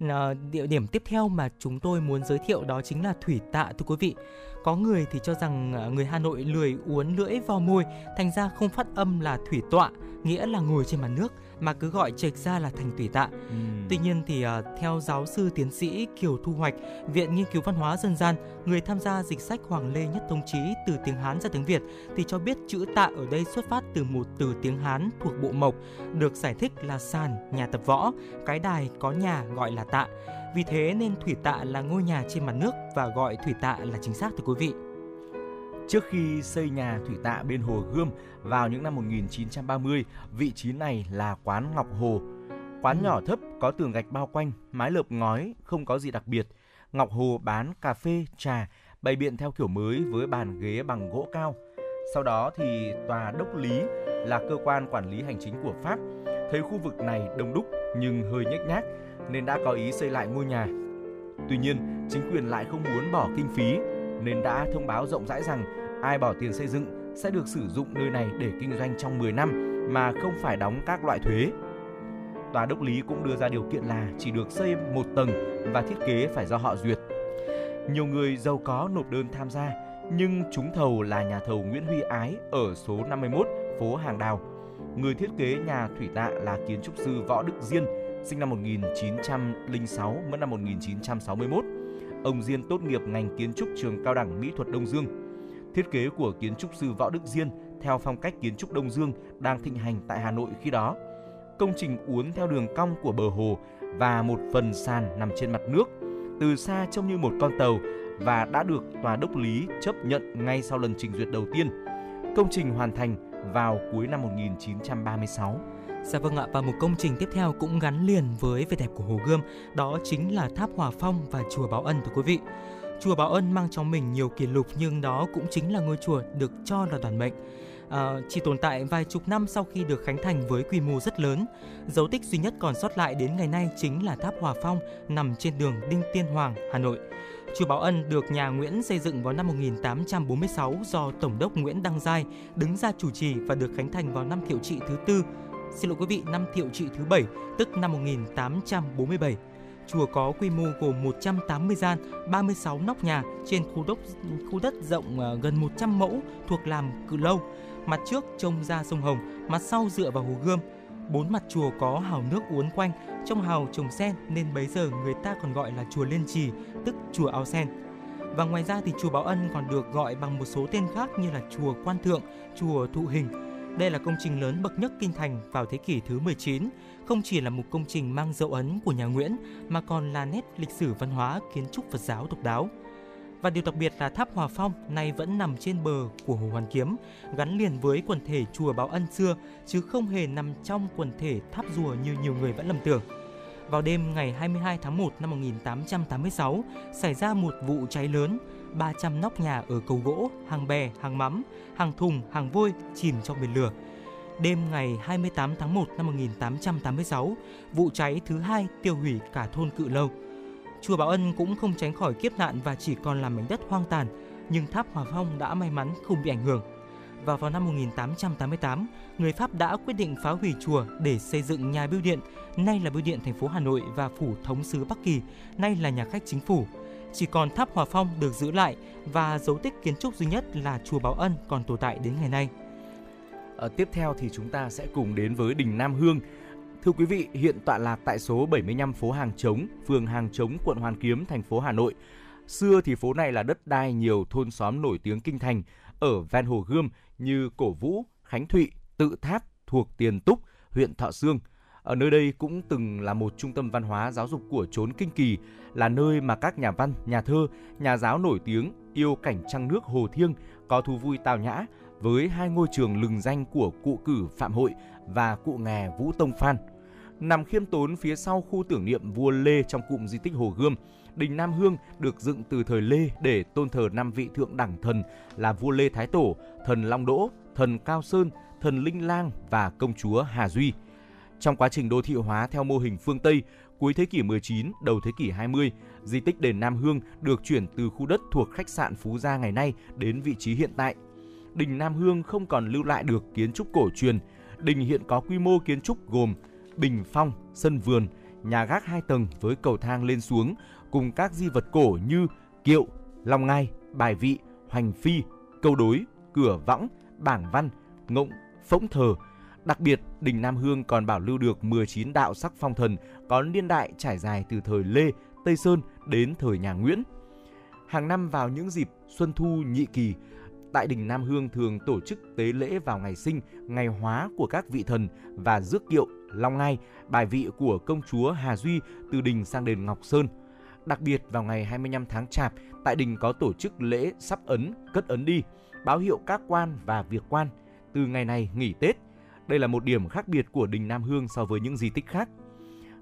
Ờ, địa điểm tiếp theo mà chúng tôi muốn giới thiệu đó chính là Thủy Tạ thưa quý vị. Có người thì cho rằng ờ, người Hà Nội lười uốn lưỡi vào môi, thành ra không phát âm là thủy tọa, nghĩa là ngồi trên mặt nước mà cứ gọi chệch ra là thành Thủy Tạ. Tuy nhiên thì à, theo giáo sư tiến sĩ Kiều Thu Hoạch, Viện Nghiên cứu Văn hóa Dân gian, người tham gia dịch sách Hoàng Lê Nhất Thống Chí từ tiếng Hán ra tiếng Việt thì cho biết chữ tạ ở đây xuất phát từ một từ tiếng Hán thuộc bộ mộc, được giải thích là sàn, nhà tập võ, cái đài có nhà gọi là tạ. Vì thế nên thủy tạ là ngôi nhà trên mặt nước và gọi thủy tạ là chính xác thưa quý vị. Trước khi xây nhà thủy tạ bên hồ Gươm vào những năm 1930, vị trí này là quán Ngọc Hồ. Quán nhỏ thấp có tường gạch bao quanh, mái lợp ngói, không có gì đặc biệt. Ngọc Hồ bán cà phê, trà, bày biện theo kiểu mới với bàn ghế bằng gỗ cao. Sau đó thì tòa đốc lý là cơ quan quản lý hành chính của Pháp thấy khu vực này đông đúc nhưng hơi nhếch nhác nên đã có ý xây lại ngôi nhà. Tuy nhiên, chính quyền lại không muốn bỏ kinh phí nên đã thông báo rộng rãi rằng ai bỏ tiền xây dựng sẽ được sử dụng nơi này để kinh doanh trong 10 năm mà không phải đóng các loại thuế. Tòa đốc lý cũng đưa ra điều kiện là chỉ được xây một tầng và thiết kế phải do họ duyệt. Nhiều người giàu có nộp đơn tham gia, nhưng trúng thầu là nhà thầu Nguyễn Huy Ái ở số 51 phố Hàng Đào. Người thiết kế nhà thủy tạ là kiến trúc sư Võ Đức Diên, sinh năm 1906, mất năm 1961. Ông Diên tốt nghiệp ngành kiến trúc trường cao đẳng mỹ thuật Đông Dương. Thiết kế của kiến trúc sư Võ Đức Diên theo phong cách kiến trúc Đông Dương đang thịnh hành tại Hà Nội khi đó. Công trình uốn theo đường cong của bờ hồ và một phần sàn nằm trên mặt nước. Từ xa trông như một con tàu và đã được tòa đốc lý chấp nhận ngay sau lần trình duyệt đầu tiên. Công trình hoàn thành vào cuối năm 1936. Dạ vâng ạ, và một công trình tiếp theo cũng gắn liền với vẻ đẹp của Hồ Gươm, đó chính là Tháp Hòa Phong và Chùa Báo Ân thưa quý vị. Chùa Báo Ân mang trong mình nhiều kỷ lục nhưng đó cũng chính là ngôi chùa được cho là toàn mệnh. À, chỉ tồn tại vài chục năm sau khi được khánh thành với quy mô rất lớn. Dấu tích duy nhất còn sót lại đến ngày nay chính là tháp Hòa Phong nằm trên đường Đinh Tiên Hoàng, Hà Nội. Chùa Bảo Ân được nhà Nguyễn xây dựng vào năm 1846 do Tổng đốc Nguyễn Đăng Giai đứng ra chủ trì và được khánh thành vào năm Thiệu trị thứ tư. Xin lỗi quý vị, năm Thiệu trị thứ bảy, tức năm 1847. Chùa có quy mô gồm 180 gian, 36 nóc nhà trên khu đất khu đất rộng ờ, gần 100 mẫu thuộc làm Cự Lâu. Mặt trước trông ra sông Hồng, mặt sau dựa vào hồ Gươm. Bốn mặt chùa có hào nước uốn quanh, trong hào trồng sen nên bấy giờ người ta còn gọi là chùa Liên Trì, tức chùa ao sen. Và ngoài ra thì chùa Bảo Ân còn được gọi bằng một số tên khác như là chùa Quan Thượng, chùa Thụ Hình. Đây là công trình lớn bậc nhất kinh thành vào thế kỷ thứ 19, không chỉ là một công trình mang dấu ấn của nhà Nguyễn mà còn là nét lịch sử văn hóa kiến trúc Phật giáo độc đáo. Và điều đặc biệt là tháp Hòa Phong nay vẫn nằm trên bờ của Hồ Hoàn Kiếm, gắn liền với quần thể chùa Báo Ân xưa chứ không hề nằm trong quần thể tháp rùa như nhiều người vẫn lầm tưởng. Vào đêm ngày 22 tháng 1 năm 1886, xảy ra một vụ cháy lớn, 300 nóc nhà ở cầu gỗ, hàng bè, hàng mắm, hàng thùng, hàng vôi chìm trong biển lửa. Đêm ngày 28 tháng 1 năm 1886, vụ cháy thứ hai tiêu hủy cả thôn Cự Lâu. Chùa Bảo Ân cũng không tránh khỏi kiếp nạn và chỉ còn là mảnh đất hoang tàn, nhưng tháp Hòa Phong đã may mắn không bị ảnh hưởng. Và vào năm 1888, người Pháp đã quyết định phá hủy chùa để xây dựng nhà bưu điện, nay là bưu điện thành phố Hà Nội và phủ thống sứ Bắc Kỳ, nay là nhà khách chính phủ. Chỉ còn tháp Hòa Phong được giữ lại và dấu tích kiến trúc duy nhất là chùa báo Ân còn tồn tại đến ngày nay. À, tiếp theo thì chúng ta sẽ cùng đến với đình Nam Hương. Thưa quý vị, hiện tọa lạc tại số 75 phố Hàng Trống, phường Hàng Trống, quận Hoàn Kiếm, thành phố Hà Nội. Xưa thì phố này là đất đai nhiều thôn xóm nổi tiếng kinh thành ở ven hồ Gươm như Cổ Vũ, Khánh Thụy, Tự Tháp thuộc Tiền Túc, huyện Thọ Sương. Ở nơi đây cũng từng là một trung tâm văn hóa giáo dục của chốn kinh kỳ, là nơi mà các nhà văn, nhà thơ, nhà giáo nổi tiếng yêu cảnh trăng nước hồ thiêng, có thú vui tào nhã với hai ngôi trường lừng danh của cụ cử Phạm Hội và cụ nghè Vũ Tông Phan. Nằm khiêm tốn phía sau khu tưởng niệm vua Lê trong cụm di tích Hồ Gươm, đình Nam Hương được dựng từ thời Lê để tôn thờ năm vị thượng đẳng thần là vua Lê Thái Tổ, thần Long Đỗ, thần Cao Sơn, thần Linh Lang và công chúa Hà Duy. Trong quá trình đô thị hóa theo mô hình phương Tây, cuối thế kỷ 19, đầu thế kỷ 20, di tích đền Nam Hương được chuyển từ khu đất thuộc khách sạn Phú Gia ngày nay đến vị trí hiện tại. Đình Nam Hương không còn lưu lại được kiến trúc cổ truyền. Đình hiện có quy mô kiến trúc gồm bình phong, sân vườn, nhà gác hai tầng với cầu thang lên xuống cùng các di vật cổ như kiệu, long ngai, bài vị, hoành phi, câu đối, cửa võng, bảng văn, ngỗng phỗng thờ. Đặc biệt, đình Nam Hương còn bảo lưu được 19 đạo sắc phong thần có niên đại trải dài từ thời Lê, Tây Sơn đến thời nhà Nguyễn. Hàng năm vào những dịp Xuân Thu Nhị Kỳ, tại đình Nam Hương thường tổ chức tế lễ vào ngày sinh, ngày hóa của các vị thần và rước kiệu, long ngai, bài vị của công chúa Hà Duy từ đình sang đền Ngọc Sơn. Đặc biệt vào ngày 25 tháng Chạp, tại đình có tổ chức lễ sắp ấn, cất ấn đi, báo hiệu các quan và việc quan. Từ ngày này nghỉ Tết. Đây là một điểm khác biệt của đình Nam Hương so với những di tích khác.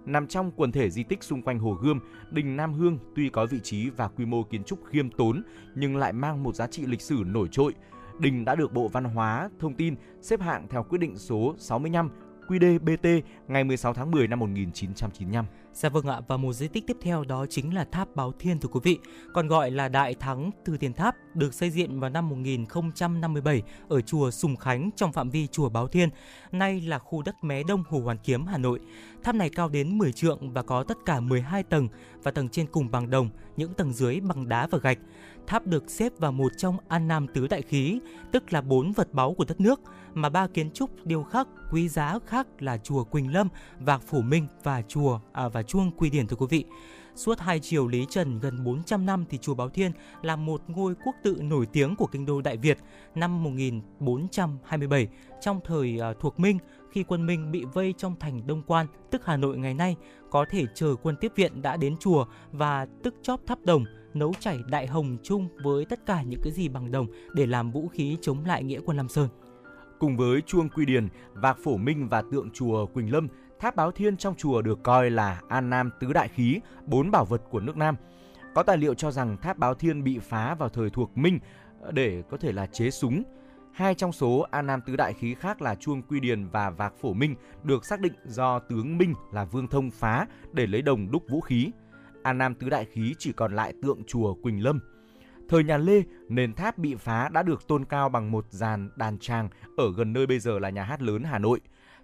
Nằm trong quần thể di tích xung quanh Hồ Gươm, đình Nam Hương tuy có vị trí và quy mô kiến trúc khiêm tốn nhưng lại mang một giá trị lịch sử nổi trội. Đình đã được Bộ Văn hóa, Thông tin xếp hạng theo quyết định số 65 QĐ-BT ngày 16 tháng 10 năm 1995. Dạ vâng ạ, và một di tích tiếp theo đó chính là tháp Báo Thiên thưa quý vị, còn gọi là Đại Thắng Từ Tiền Tháp, được xây dựng vào năm 1057 ở chùa Sùng Khánh trong phạm vi chùa Báo Thiên, nay là khu đất Mé Đông Hồ Hoàn Kiếm, Hà Nội. Tháp này cao đến 10 trượng và có tất cả 12 tầng và tầng trên cùng bằng đồng, những tầng dưới bằng đá và gạch. Tháp được xếp vào một trong An Nam Tứ Đại Khí, tức là bốn vật báu của đất nước, mà ba kiến trúc điêu khắc quý giá khác là chùa Quỳnh Lâm, Vạc Phủ Minh và chùa à, và chuông Quy Điển thưa quý vị. Suốt hai triều Lý Trần gần 400 năm thì chùa Báo Thiên là một ngôi quốc tự nổi tiếng của kinh đô Đại Việt năm 1427 trong thời à, thuộc Minh khi quân Minh bị vây trong thành Đông Quan, tức Hà Nội ngày nay, có thể chờ quân tiếp viện đã đến chùa và tức chóp tháp đồng nấu chảy đại hồng chung với tất cả những cái gì bằng đồng để làm vũ khí chống lại nghĩa quân Lam Sơn. Cùng với chuông quy điền, vạc phổ minh và tượng chùa Quỳnh Lâm, tháp báo thiên trong chùa được coi là An Nam tứ đại khí, bốn bảo vật của nước Nam. Có tài liệu cho rằng tháp báo thiên bị phá vào thời thuộc Minh ờ, để có thể là chế súng. Hai trong số An Nam tứ đại khí khác là chuông quy điền và vạc phổ minh được xác định do tướng Minh là Vương Thông phá để lấy đồng đúc vũ khí. An Nam tứ đại khí chỉ còn lại tượng chùa Quỳnh Lâm. Thời nhà Lê, nền tháp bị phá đã được tôn cao bằng một dàn đàn tràng ở gần nơi bây giờ là nhà hát lớn Hà Nội.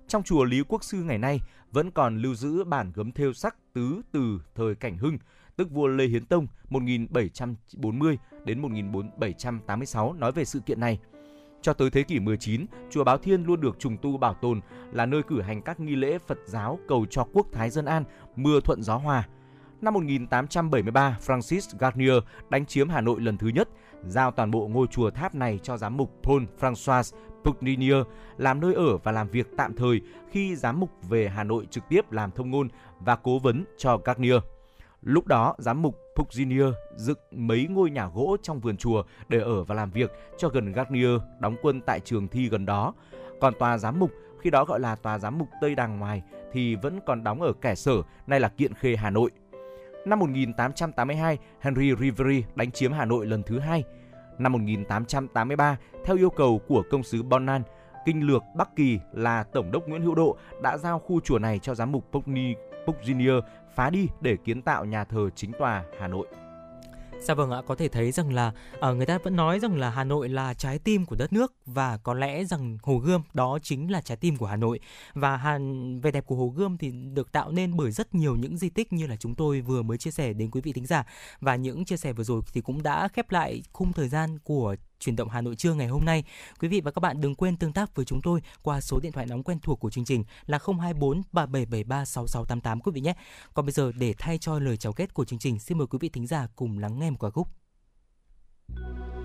Trong chùa Lý Quốc Sư ngày nay vẫn còn lưu giữ bản gấm thêu sắc tứ từ thời Cảnh Hưng, tức vua Lê Hiến Tông 1740 đến 1786 nói về sự kiện này. Cho tới thế kỷ 19, chùa Báo Thiên luôn được trùng tu bảo tồn là nơi cử hành các nghi lễ Phật giáo cầu cho quốc thái dân an, mưa thuận gió hòa. Năm 1873, Francis Garnier đánh chiếm Hà Nội lần thứ nhất, giao toàn bộ ngôi chùa tháp này cho giám mục Paul François Pugninier làm nơi ở và làm việc tạm thời khi giám mục về Hà Nội trực tiếp làm thông ngôn và cố vấn cho Garnier. Lúc đó, giám mục Pugninier dựng mấy ngôi nhà gỗ trong vườn chùa để ở và làm việc cho gần Garnier đóng quân tại trường thi gần đó. Còn tòa giám mục, khi đó gọi là tòa giám mục Tây Đàng Ngoài, thì vẫn còn đóng ở Kẻ Sở, nay là Kiện Khê, Hà Nội. Năm 1882, Henry Riveri đánh chiếm Hà Nội lần thứ hai. Năm 1883, theo yêu cầu của công sứ Bonan, kinh lược Bắc Kỳ là Tổng đốc Nguyễn Hữu Độ đã giao khu chùa này cho giám mục Pugni, Pugninier phá đi để kiến tạo nhà thờ chính tòa Hà Nội. Dạ vâng ạ, có thể thấy rằng là uh, người ta vẫn nói rằng là Hà Nội là trái tim của đất nước và có lẽ rằng Hồ Gươm đó chính là trái tim của Hà Nội. Và Hà, vẻ đẹp của Hồ Gươm thì được tạo nên bởi rất nhiều những di tích như là chúng tôi vừa mới chia sẻ đến quý vị thính giả. Và những chia sẻ vừa rồi thì cũng đã khép lại khung thời gian của chuyển động Hà Nội trưa ngày hôm nay. Quý vị và các bạn đừng quên tương tác với chúng tôi qua số điện thoại nóng quen thuộc của chương trình là 024 3773 6688 quý vị nhé. Còn bây giờ để thay cho lời chào kết của chương trình, xin mời quý vị thính giả cùng lắng nghe một ca khúc. hát